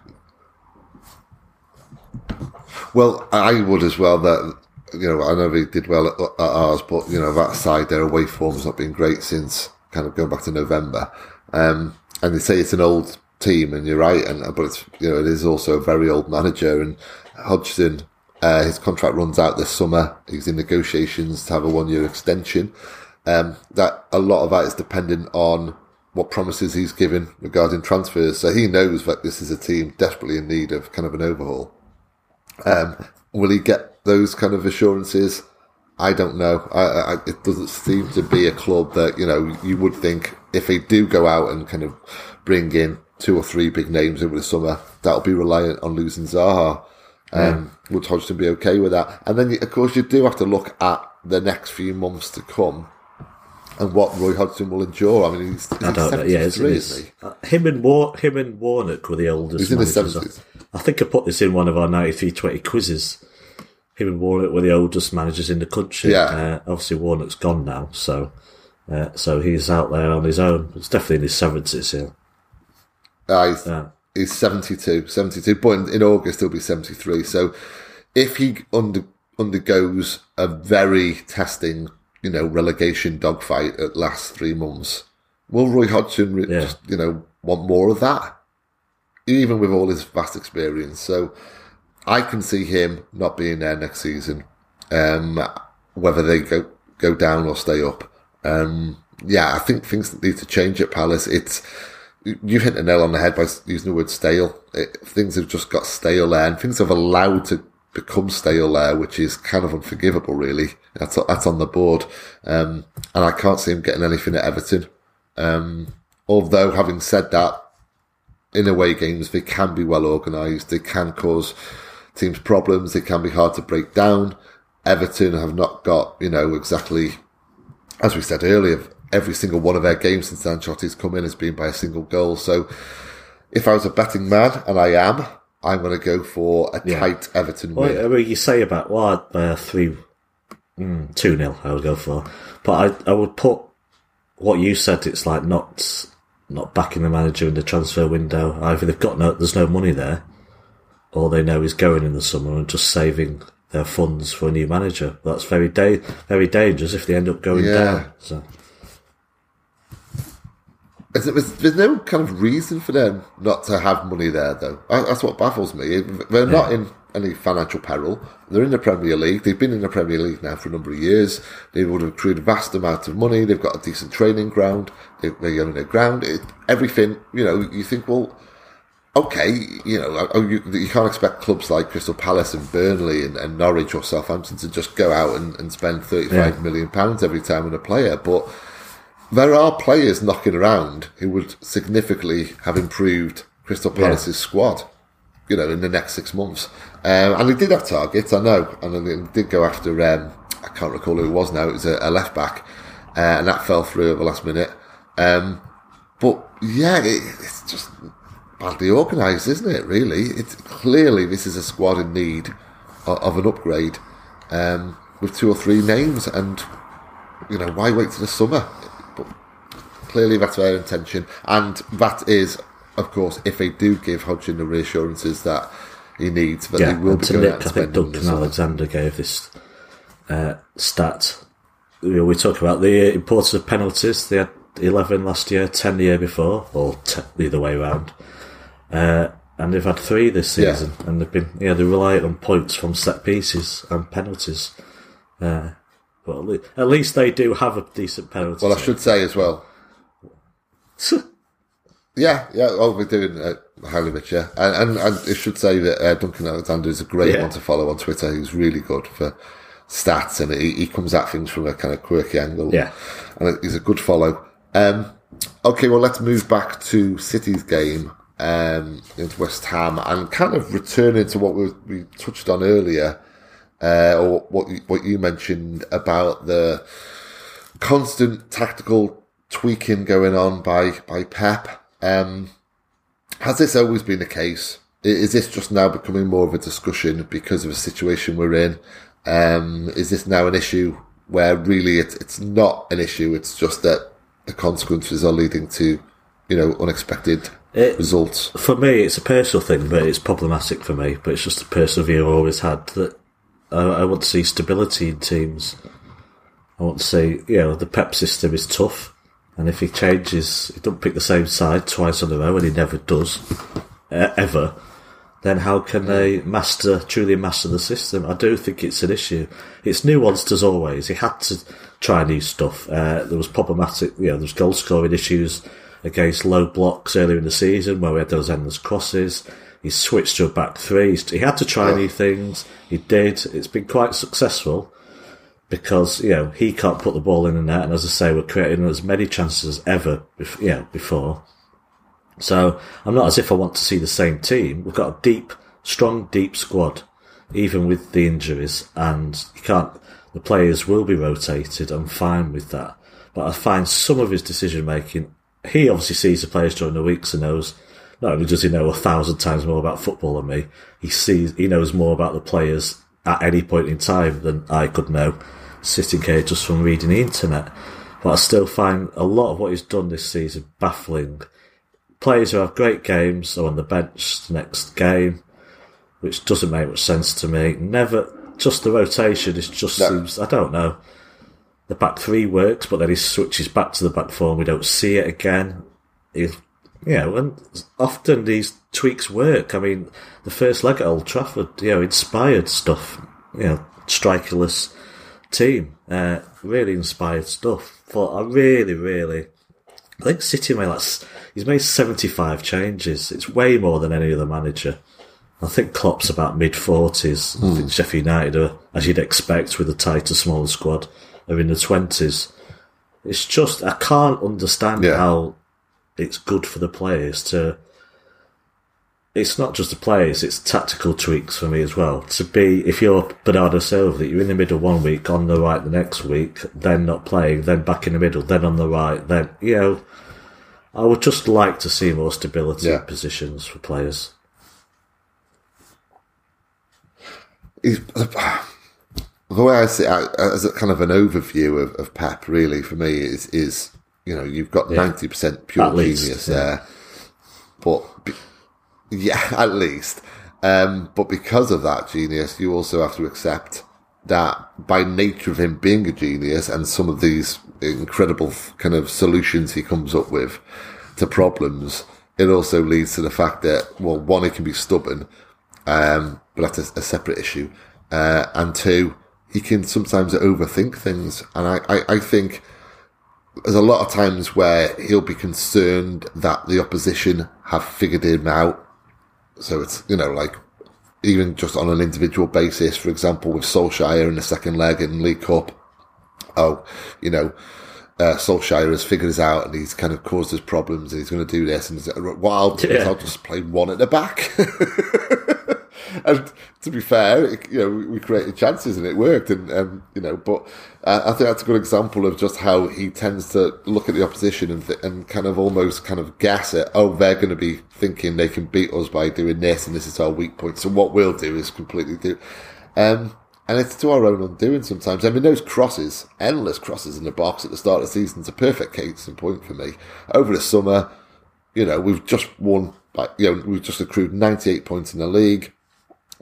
Well, I would as well. That you know, I know they did well at, at ours, but you know that side, their away form's not been great since kind of going back to November. Um, and they say it's an old team, and you're right. And but it's you know it is also a very old manager. And Hodgson, uh, his contract runs out this summer. He's in negotiations to have a one year extension. Um, that a lot of that is dependent on what promises he's given regarding transfers. So he knows that this is a team desperately in need of kind of an overhaul. Um, will he get those kind of assurances? I don't know. I, I, it doesn't seem to be a club that you know you would think if they do go out and kind of bring in two or three big names over the summer, that'll be reliant on losing Zaha. Um, Would Hodgson be okay with that? And then, of course, you do have to look at the next few months to come and what Roy Hodgson will endure. I mean, he's, I don't know. Yeah, it's, 73, it's, isn't he? uh, him and War, him and Warnock were the oldest. He's in his 70s. I think I put this in one of our 93-20 quizzes. him and Warnock were the oldest managers in the country. Yeah. Uh, obviously, Warnock's gone now, so uh, so he's out there on his own. It's definitely in his seventies here. Uh, he's, Yeah. He's 72, 72, but in, in August he'll be 73. So if he under, undergoes a very testing, you know, relegation dogfight at last three months, will Roy Hodgson re- Yeah. just, you know, want more of that? Even with all his vast experience. So I can see him not being there next season, um, whether they go, go down or stay up. Um, yeah, I think things need to change at Palace. It's, you hit the nail on the head by using the word stale. It, things have just got stale there, and things have allowed to become stale there, which is kind of unforgivable, really. That's that's on the board, um, and I can't see him getting anything at Everton. Um, although, having said that, in away games they can be well organised. They can cause teams problems. They can be hard to break down. Everton have not got you know exactly as we said earlier, every single one of their games since Ancelotti's come in has been by a single goal. So if I was a betting man, and I am, I'm going to go for a Yeah. tight Everton win. Well, I mean, you say about well, uh, three, mm, two nil. I would go for, but I I would put what you said. It's like not not backing the manager in the transfer window. Either they've got no, there's no money there, or they know he's going in the summer and just saving their funds for a new manager. That's very da- very dangerous if they end up going Yeah. down. So There's, there's, there's no kind of reason for them not to have money there, though. That's what baffles me. They're not in any financial peril. They're in the Premier League. They've been in the Premier League now for a number of years. They would have accrued vast amounts of money. They've got a decent training ground. They, they own their ground. It, everything, you know, you think, well, okay, you know, oh, you, you can't expect clubs like Crystal Palace and Burnley and, and Norwich or Southampton to just go out and, and spend thirty-five Yeah. million pounds every time on a player, but there are players knocking around who would significantly have improved Crystal Palace's squad, you know, in the next six months. Um, and they did have targets, I know, and they did go after, um, I can't recall who it was now, it was a, a left back, uh, and that fell through at the last minute. Um, but yeah, it, it's just badly organised, isn't it? Really, it's clearly this is a squad in need of, of an upgrade um, with two or three names, and you know why wait till the summer? Clearly that's their intention, and that is, of course, if they do give Hodgson the reassurances that he needs, that yeah, they will be going out I think Duncan. Alexander gave this uh, stat. You know, we talk about the importance of penalties. They had 11 last year, 10 the year before, or t- the other way around. Uh, and they've had three this Yeah. season, and they've been yeah they rely on points from set pieces and penalties. Uh, but at least they do have a decent penalty. Well, I should say as well. Yeah, yeah. Oh, we're doing uh, Halilovic, yeah, and, and and I should say that uh, Duncan Alexander is a great Yeah. one to follow on Twitter. He's really good for stats, and he, he comes at things from a kind of quirky angle. Yeah. and he's a good follow. Um, okay, well, let's move back to City's game um, against West Ham, and kind of returning to what we, we touched on earlier, uh, or what you, what you mentioned about the constant tactical tweaking going on by by Pep. Um, has this always been the case? Is this just now becoming more of a discussion because of the situation we're in? Um, is this now an issue where really it's it's not an issue? It's just that the consequences are leading to, you know, unexpected It- results. for me, it's a personal thing, but it's problematic for me. But it's just a personal view I've always had that I, I want to see stability in teams. I want to see, you know, the Pep system is tough, and if he changes, he don't pick the same side twice in a row, and he never does, uh, ever. Then how can they master, truly master the system? I do think it's an issue. It's nuanced as always. He had to try new stuff. Uh, there was problematic, you know, there was goal scoring issues against low blocks earlier in the season where we had those endless crosses. He switched to a back three. He had to try new things. He did. It's been quite successful because you know he can't put the ball in the net, and as I say, we're creating as many chances as ever, bef- you know, before. So I'm not as if I want to see the same team. We've got a deep, strong, deep squad, even with the injuries, and you can't. The players will be rotated. I'm fine with that, but I find some of his decision making. He obviously sees the players during the weeks and knows. Not only does he know a thousand times more about football than me, he sees he knows more about the players at any point in time than I could know, sitting here just from reading the internet. But I still find a lot of what he's done this season baffling. Players who have great games are on the bench the next game, which doesn't make much sense to me. Never, just the rotation is just No. seems, I don't know. The back three works, but then he switches back to the back four and we don't see it again. You know, and often these tweaks work. I mean, the first leg at Old Trafford, you know, inspired stuff. You know, strikerless team, uh, really inspired stuff. But I really, really, I think City made like he's made seventy five changes. It's way more than any other manager. I think Klopp's about mid forties. I think Sheffield United are, as you'd expect, with a tighter, smaller squad, are in the twenties. It's just I can't understand Yeah. how it's good for the players to. It's not just the players; it's tactical tweaks for me as well. To be, if you're Bernardo Silva, that you're in the middle one week, on the right the next week, then not playing, then back in the middle, then on the right, then you know. I would just like to see more stability Yeah. positions for players. Uh, the way I see it uh, as a kind of an overview of, of Pep, really for me is is you know you've got ninety percent pure At least, genius yeah. there, but be, yeah, at least. Um, but because of that genius, you also have to accept that by nature of him being a genius and some of these incredible kind of solutions he comes up with to problems, it also leads to the fact that well, one, he can be stubborn, um, but that's a, a separate issue. Uh, and two, he can sometimes overthink things. And I, I, I think there's a lot of times where he'll be concerned that the opposition have figured him out. So it's, you know, like even just on an individual basis, for example, with Solskjaer in the second leg in League Cup. Oh, you know, uh, Solskjaer has figured us out and he's kind of caused us problems and he's going to do this. And what I'll do is I'll just play one at the back. and to be fair, it, you know, we, we created chances and it worked. And, um, you know, but uh, I think that's a good example of just how he tends to look at the opposition and, th- and kind of almost kind of guess it. Oh, they're going to be thinking they can beat us by doing this and this is our weak point. So what we'll do is completely do. Um, and it's to our own undoing sometimes. I mean, those crosses, endless crosses in the box at the start of the season, is a perfect case in point for me. Over the summer, you know, we've just won, like, you know, we've just accrued 98 points in the league.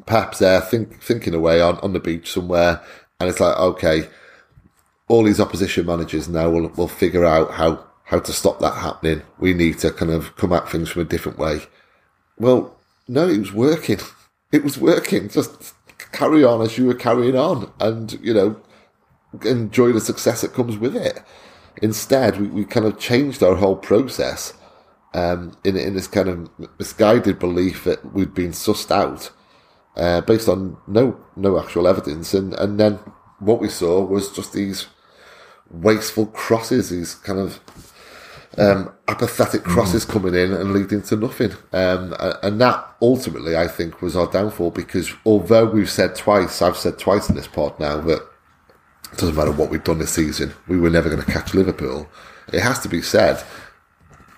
Pep's there think, thinking away on, on the beach somewhere. And it's like, okay, all these opposition managers now will, will figure out how, how to stop that happening. We need to kind of come at things from a different way. Well, no, it was working. It was working. Just carry on as you were carrying on and, you know, enjoy the success that comes with it. Instead, we, we kind of changed our whole process um, in, in this kind of misguided belief that we'd been sussed out uh, based on no no actual evidence. And, and then what we saw was just these wasteful crosses, these kind of um, apathetic crosses coming in and leading to nothing. Um, and that ultimately, I think, was our downfall because although we've said twice, I've said twice in this pod now that it doesn't matter what we've done this season, we were never going to catch Liverpool. It has to be said,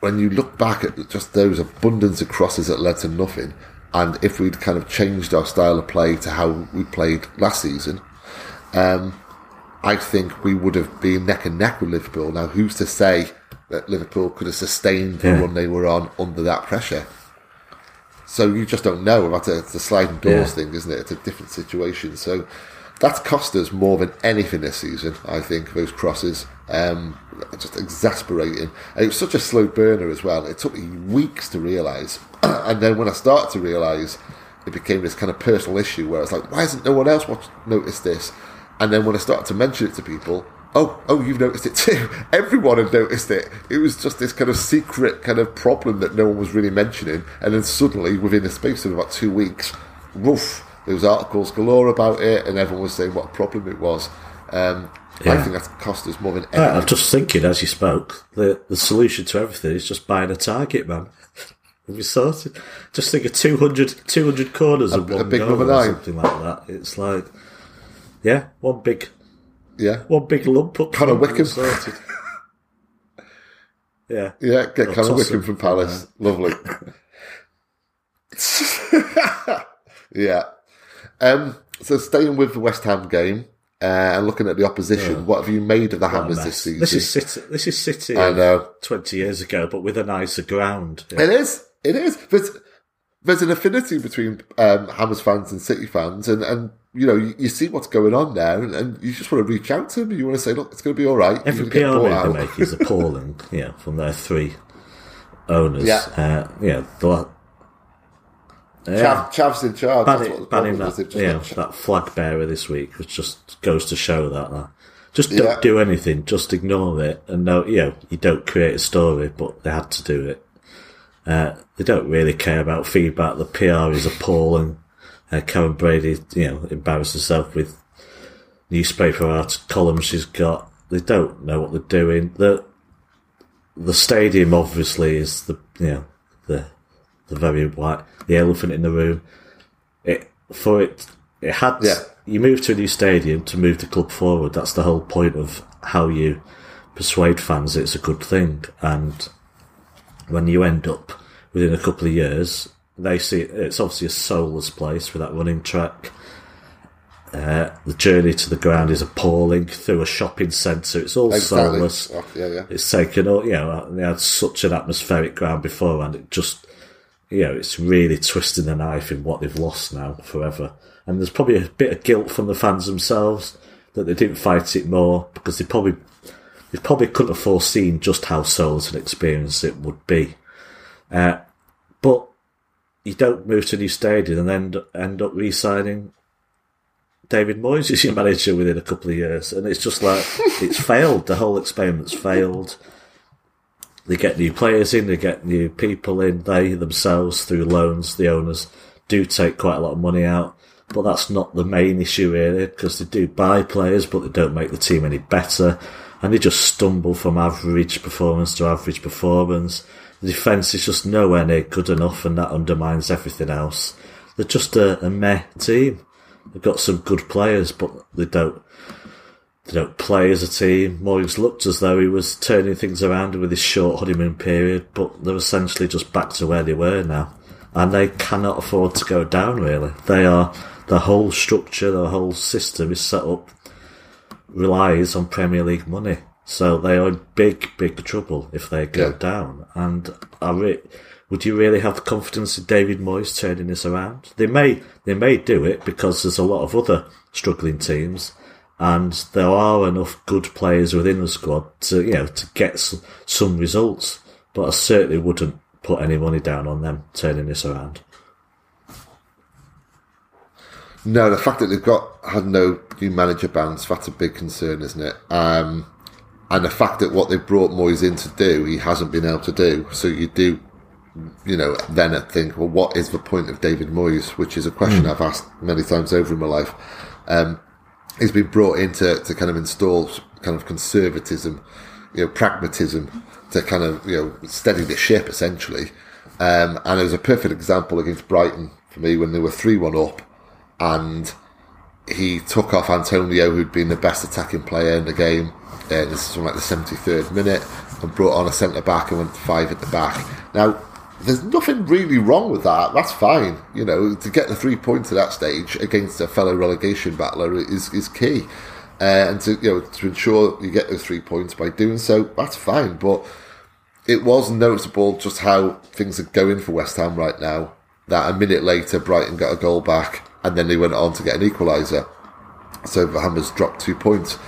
when you look back at just those abundance of crosses that led to nothing, and if we'd kind of changed our style of play to how we played last season, um, I think we would have been neck and neck with Liverpool. Now, who's to say that Liverpool could have sustained the Yeah. run they were on under that pressure? So you just don't know. About a, it's a sliding doors Yeah. thing, isn't it? It's a different situation. So that's cost us more than anything this season. I think those crosses, um, just exasperating. And it was such a slow burner as well. It took me weeks to realise, and then when I started to realise, it became this kind of personal issue where it's like, why hasn't no one else watched, noticed this? And then when I started to mention it to people, oh, oh, you've noticed it too. Everyone had noticed it. It was just this kind of secret kind of problem that no one was really mentioning. And then suddenly, within the space of about two weeks, woof, there was articles galore about it, and everyone was saying what a problem it was. Um, I think that's cost us more than anything. I'm just thinking as you spoke, the the solution to everything is just buying a target, man. Be sorted. Just think of 200, 200 corners and a one big goal number or nine. something like that. It's like, yeah, one big, yeah, one big lump up. We're Wickham. sorted. yeah, yeah. Get Or Connor toss Wickham from Palace. Lovely. yeah. Um, so staying with the West Ham game uh, and looking at the opposition, what have you made of the Hammers this season? This is City. This is City. I of know. Twenty years ago, but with a nicer ground. It is. It is. There's, there's an affinity between um, Hammers fans and City fans, and, and you know you, you see what's going on there, and, and you just want to reach out to them. You want to say, look, it's going to be all right. Every PR move out. they make is appalling. yeah, from their three owners. Yeah. uh, yeah. The, yeah. Chav, Chav's in charge. That's what banning, the banning problem is. that, It yeah, got- that flag bearer this week, which just goes to show that. that. Just don't do anything. Just ignore it, and no, you know, you don't create a story, but they had to do it. Uh, they don't really care about feedback. The PR is appalling. Uh, Karren Brady, you know, embarrassed herself with newspaper art columns she's got. They don't know what they're doing. The the stadium obviously is the you know the the very white the elephant in the room. It for it it had Yeah. you move to a new stadium to move the club forward. That's the whole point of how you persuade fans it's a good thing. And when you end up within a couple of years, they see it's obviously a soulless place with that running track. Uh, the journey to the ground is appalling through a shopping centre. It's all Exactly. soulless. Oh, yeah, yeah. It's taken, all- you know, they had such an atmospheric ground before, and it just, you know, it's really twisting the knife in what they've lost now forever. And there's probably a bit of guilt from the fans themselves that they didn't fight it more because they probably, they probably couldn't have foreseen just how soulless an experience it would be. Uh, but you don't move to a new stadium and then end up re-signing David Moyes as your manager within a couple of years, and it's just like it's failed. The whole experiment's failed. They get new players in, they get new people in. They themselves, through loans, the owners do take quite a lot of money out, but that's not the main issue really, because they do buy players, but they don't make the team any better, and they just stumble from average performance to average performance. The defence is just nowhere near good enough, and that undermines everything else. They're just a, a meh team. They've got some good players, but they don't they don't play as a team. Moyes looked as though he was turning things around with his short honeymoon period, but they're essentially just back to where they were now. And they cannot afford to go down, really. They are, the whole structure, the whole system is set up, relies on Premier League money. So they are in big, big trouble if they go Yeah. down. And I re- would you really have confidence in David Moyes turning this around? They may, they may do it because there's a lot of other struggling teams, and there are enough good players within the squad to, you know, to get some, some results. But I certainly wouldn't put any money down on them turning this around. No, the fact that they've got had no new manager bans, that's a big concern, isn't it? Um, and the fact that what they've brought Moyes in to do, he hasn't been able to do. So you do, you know, then think, well, what is the point of David Moyes? Which is a question I've asked many times over in my life. Um, he's been brought in to, to kind of install kind of conservatism, you know, pragmatism to kind of, you know, steady the ship essentially. Um, and it was a perfect example against Brighton for me when they were 3 1 up and he took off Antonio, who'd been the best attacking player in the game. Uh, this is from like the 73rd minute, and brought on a centre back and went five at the back. Now, there's nothing really wrong with that. That's fine. You know, to get the three points at that stage against a fellow relegation battler is is key. Uh, and to you know to ensure you get those three points by doing so, that's fine. But it was noticeable just how things are going for West Ham right now. That a minute later, Brighton got a goal back, and then they went on to get an equaliser. So the Hammers dropped two points.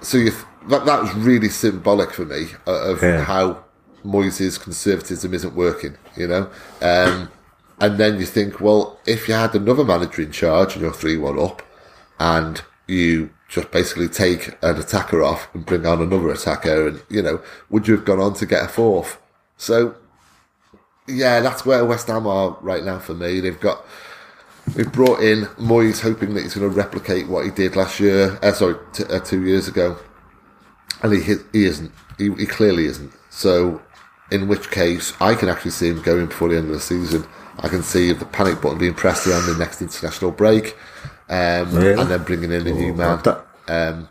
So you th- that that was really symbolic for me uh, of Yeah. how Moyes' conservatism isn't working. You know, um, and then you think, well, if you had another manager in charge and you're three one up, and you just basically take an attacker off and bring on another attacker, and you know, would you have gone on to get a fourth? So, yeah, that's where West Ham are right now for me. They've got they've brought in Moyes, hoping that he's going to replicate what he did last year. Uh, sorry, t- uh, two years ago, and he he isn't. He, he clearly isn't. So, in which case, I can actually see him going before the end of the season. I can see the panic button being pressed around the next international break, um, Really? and then bringing in a new man. That-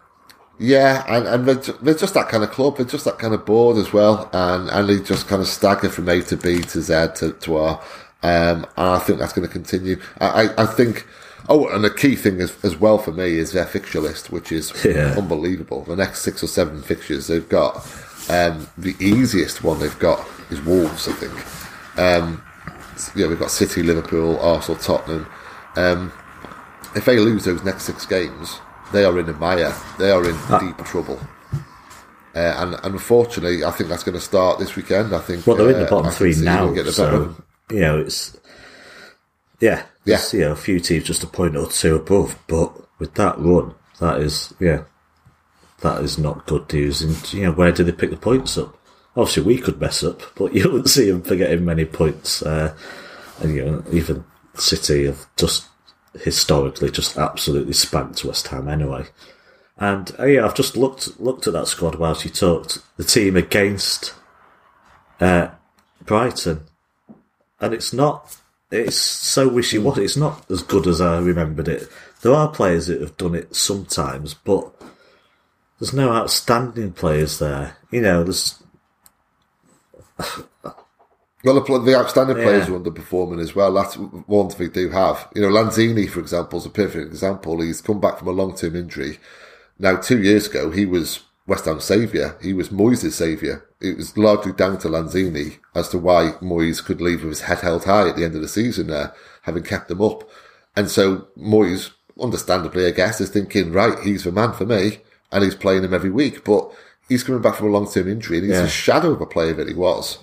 Yeah, and, and they're, they're just that kind of club. They're just that kind of board as well, and and they just kind of stagger from A to B to Z to, to R. Um, and I think that's going to continue. I, I, I think Oh, and a key thing as, as well for me is their fixture list, which is Yeah. unbelievable. The next six or seven fixtures they've got, um, the easiest one they've got is Wolves, I think. Um, yeah, we've got City, Liverpool, Arsenal, Tottenham. Um, if they lose those next six games, they are in a mire. They are in Ah. deep trouble. Uh, and, and unfortunately, I think that's going to start this weekend. I think. Well, they're in the uh, bottom three now, so. You know it's yeah, yeah. you know, a few teams just a point or two above, but with that run, that is yeah, that is not good news. And you know, where do they pick the points up? Obviously, we could mess up, but you wouldn't see them forgetting many points. Uh, and you know, even City have just historically just absolutely spanked West Ham anyway. And uh, yeah, I've just looked looked at that squad whilst you talked. The team against uh, Brighton, and it's not. It's so wishy washy. Hmm. It's not as good as I remembered it. There are players that have done it sometimes, but there's no outstanding players there. You know, there's Well, the, the outstanding players Yeah. are underperforming as well. That's one thing they do have. You know, Lanzini, for example, is a perfect example. He's come back from a long term injury. Now, two years ago, he was West Ham's saviour. He was Moyes' saviour. It was largely down to Lanzini as to why Moyes could leave with his head held high at the end of the season there, having kept them up. And so Moyes, understandably, I guess, is thinking, right, he's the man for me, and he's playing him every week. But he's coming back from a long term injury, and he's Yeah. a shadow of a player that he was.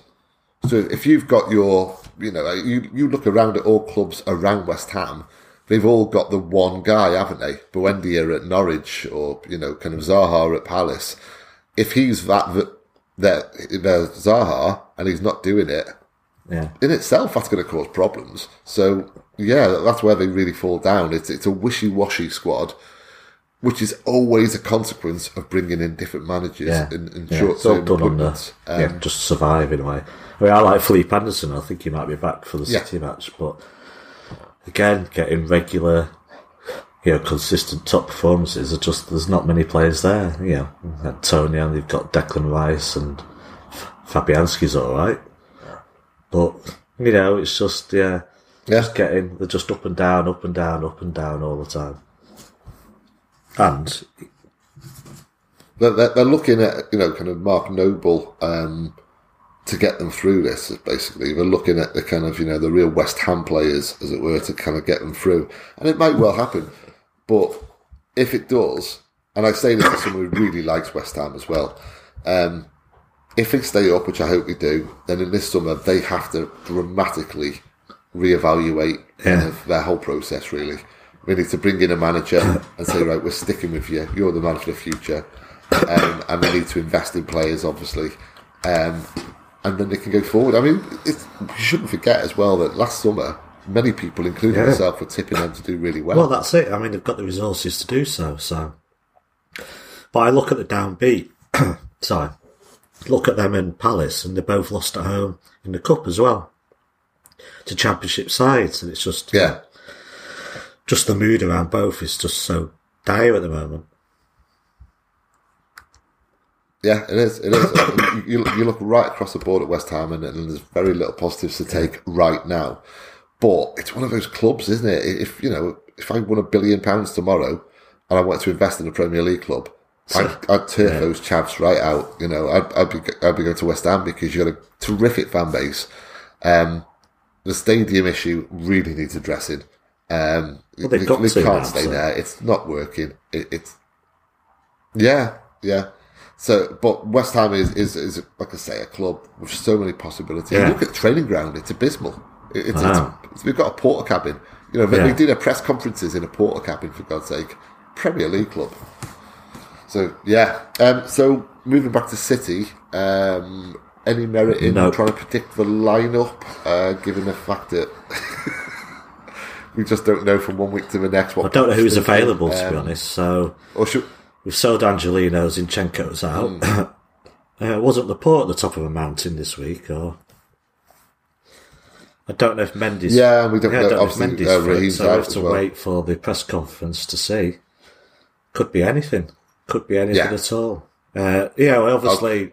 So if you've got your, you know, you, you look around at all clubs around West Ham, they've all got the one guy, haven't they? Buendia at Norwich or, you know, kind of Zaha at Palace. If he's that, that, there's Zaha and he's not doing it, yeah, in itself, that's going to cause problems. So, yeah, that's where they really fall down. It's, it's a wishy-washy squad, which is always a consequence of bringing in different managers yeah, in, in yeah. Short-term done on the appointments. Um, yeah, just survive in a way. I mean, I like Felipe Anderson. I think he might be back for the Yeah. City match, but again, getting regular, you know, consistent top performances are just there's not many players there. You know, and they've got Declan Rice and Fabianski's all right, but you know, it's just yeah, Yeah. just getting they're just up and down, up and down, up and down all the time. And they're, they're, they're looking at you know kind of Mark Noble um, to get them through this. Basically, they're looking at the kind of you know the real West Ham players, as it were, to kind of get them through, and it might well happen. But if it does, and I say this to someone who really likes West Ham as well, um, if they stay up, which I hope they do, then in this summer they have to dramatically reevaluate kind of their whole process. Really, we need to bring in a manager and say, right, we're sticking with you. You're the man for the future, um, and they need to invest in players, obviously, um, and then they can go forward. I mean, it's, you shouldn't forget as well that last summer. Many people, including Yeah. myself, were tipping them to do really well. Well, that's it. I mean, they've got the resources to do so. So, but I look at the downbeat. sorry, look at them and Palace, and they both lost at home in the cup as well to Championship sides, and it's just yeah, just the mood around both is just so dire at the moment. Yeah, it is. It is. You, you look right across the board at West Ham, and, and there's very little positives to take right now. But it's one of those clubs, isn't it? If you know, if I won a billion pounds tomorrow and I wanted to invest in a Premier League club, I'd, I'd turf those chaps right out. You know, I'd, I'd be I'd be going to West Ham because you've got a terrific fan base. Um, the stadium issue really needs addressing. Um, Well, they've they, got they to can't now, stay so- there. It's not working. It, it's yeah, yeah. So, but West Ham is, is, is like I say, a club with so many possibilities. Yeah. Look at the training ground; it's abysmal. It, it's, Wow. it's, we've got a porter cabin. You know, they, Yeah. they do their press conferences in a porter cabin for God's sake. Premier League club. So yeah. Um, so moving back to City, um, any merit in No. trying to predict the lineup, uh, given the fact that we just don't know from one week to the next what I don't know who's available to be Um, honest. So Or should, we've sold Angelino, Zinchenko's out. uh, wasn't Laporte at the top of a mountain this week, or I don't know if Mendy's. Yeah, we don't Yeah, I don't know if Mendy's uh, fit, so we have to well. wait for the press conference to see. Could be anything. Could be anything Yeah. at all. Uh, you know, obviously,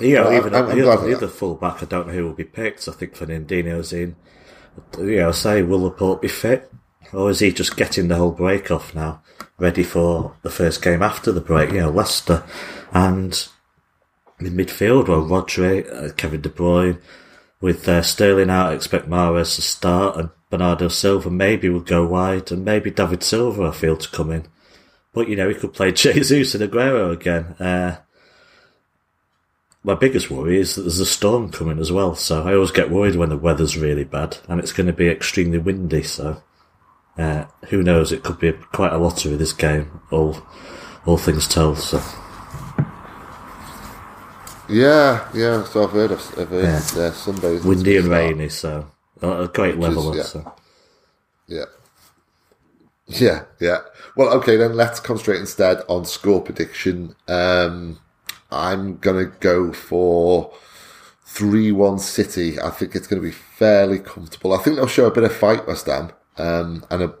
you know, No, even I'm- the, I'm other, the other fullback, I don't know who will be picked. I think Fernandinho's in. You know, say will Laporte be fit? Or is he just getting the whole break off now, ready for the first game after the break? You know, Leicester and in midfield, well, Rodri, uh, Kevin De Bruyne, with uh, Sterling out, I expect Mahrez to start, and Bernardo Silva maybe would go wide, and maybe David Silva I feel to come in. But you know, he could play Jesus and Aguero again. Uh, my biggest worry is that there's a storm coming as well, so I always get worried when the weather's really bad, and it's going to be extremely windy. So, uh, who knows? It could be quite a lottery this game. All, all things told. So. Yeah, yeah. So I've heard of, I've heard Yeah. uh, Sundays. windy and rainy, so a great leveler. yeah. So. Yeah. Yeah, yeah. Well, okay, then let's concentrate instead on score prediction. Um, I'm going to go for 3 1 City. I think it's going to be fairly comfortable. I think they'll show a bit of fight, West Ham. Um, and a,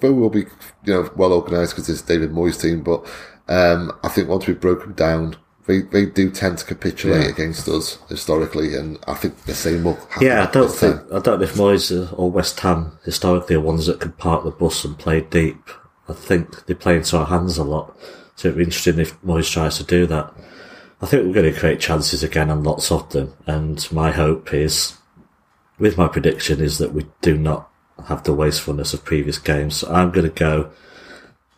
they, will be you know, well organised because it's David Moyes' team. But um, I think once we've broken down, they, they do tend to capitulate Yeah. against us historically. And I think the same will happen. Yeah, I don't this time. think I don't know if Moyes or West Ham historically are ones that can park the bus and play deep. I think they play into our hands a lot, so it'd be interesting if Moyes tries to do that. I think we're going to create chances again and lots of them. And my hope is, with my prediction, is that we do not have the wastefulness of previous games. So I'm going to go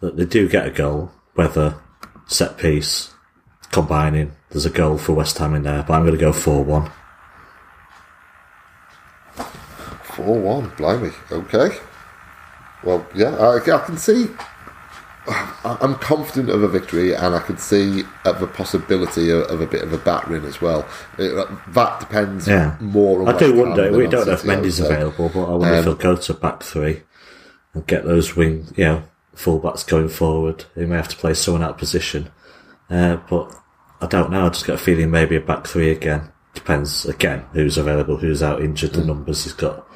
that they do get a goal, whether set piece, combining. There's a goal for West Ham in there, but I'm going to go four one. 4 1, blimey. Okay. Well, yeah, I, I can see. I'm confident of a victory, and I can see of the possibility of, of a bit of a battering as well. It, that depends Yeah. more on I do wonder. We don't know if Mendy's available, but I wonder if he'll go to back three and get those wing, you know, fullbacks going forward. He may have to play someone out of position, uh, but I don't know. I just got a feeling maybe a back three again. Depends again who's available, who's out injured, Mm. the numbers he's got.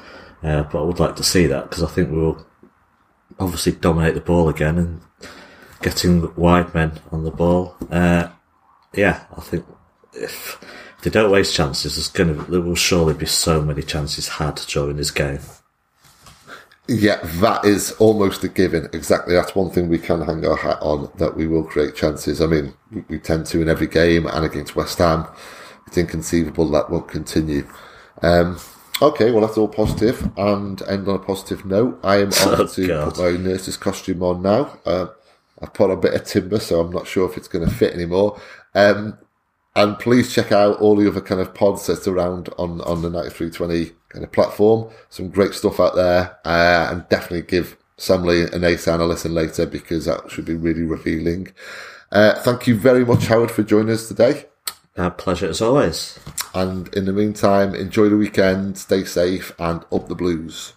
Uh, but I would like to see that because I think we will obviously dominate the ball again and getting wide men on the ball. Uh, yeah, I think if, if they don't waste chances, there's going to there will surely be so many chances had during this game. Yeah, that is almost a given. Exactly. That's one thing we can hang our hat on that we will create chances. I mean, we, we tend to in every game and against West Ham. It's inconceivable that won't continue. Um, okay, well, that's all positive and end on a positive note. I am Oh, on to God. put my nurse's costume on now. Uh, I've put a bit of timber, so I'm not sure if it's going to fit anymore. Um, and please check out all the other kind of pods that's around on, on the 9320 kind of platform. Some great stuff out there. Uh, and definitely give Sam Lee and Nathan a listen later because that should be really revealing. Uh, thank you very much, Howard, for joining us today. A pleasure as always. And in the meantime, enjoy the weekend, stay safe, and up the blues.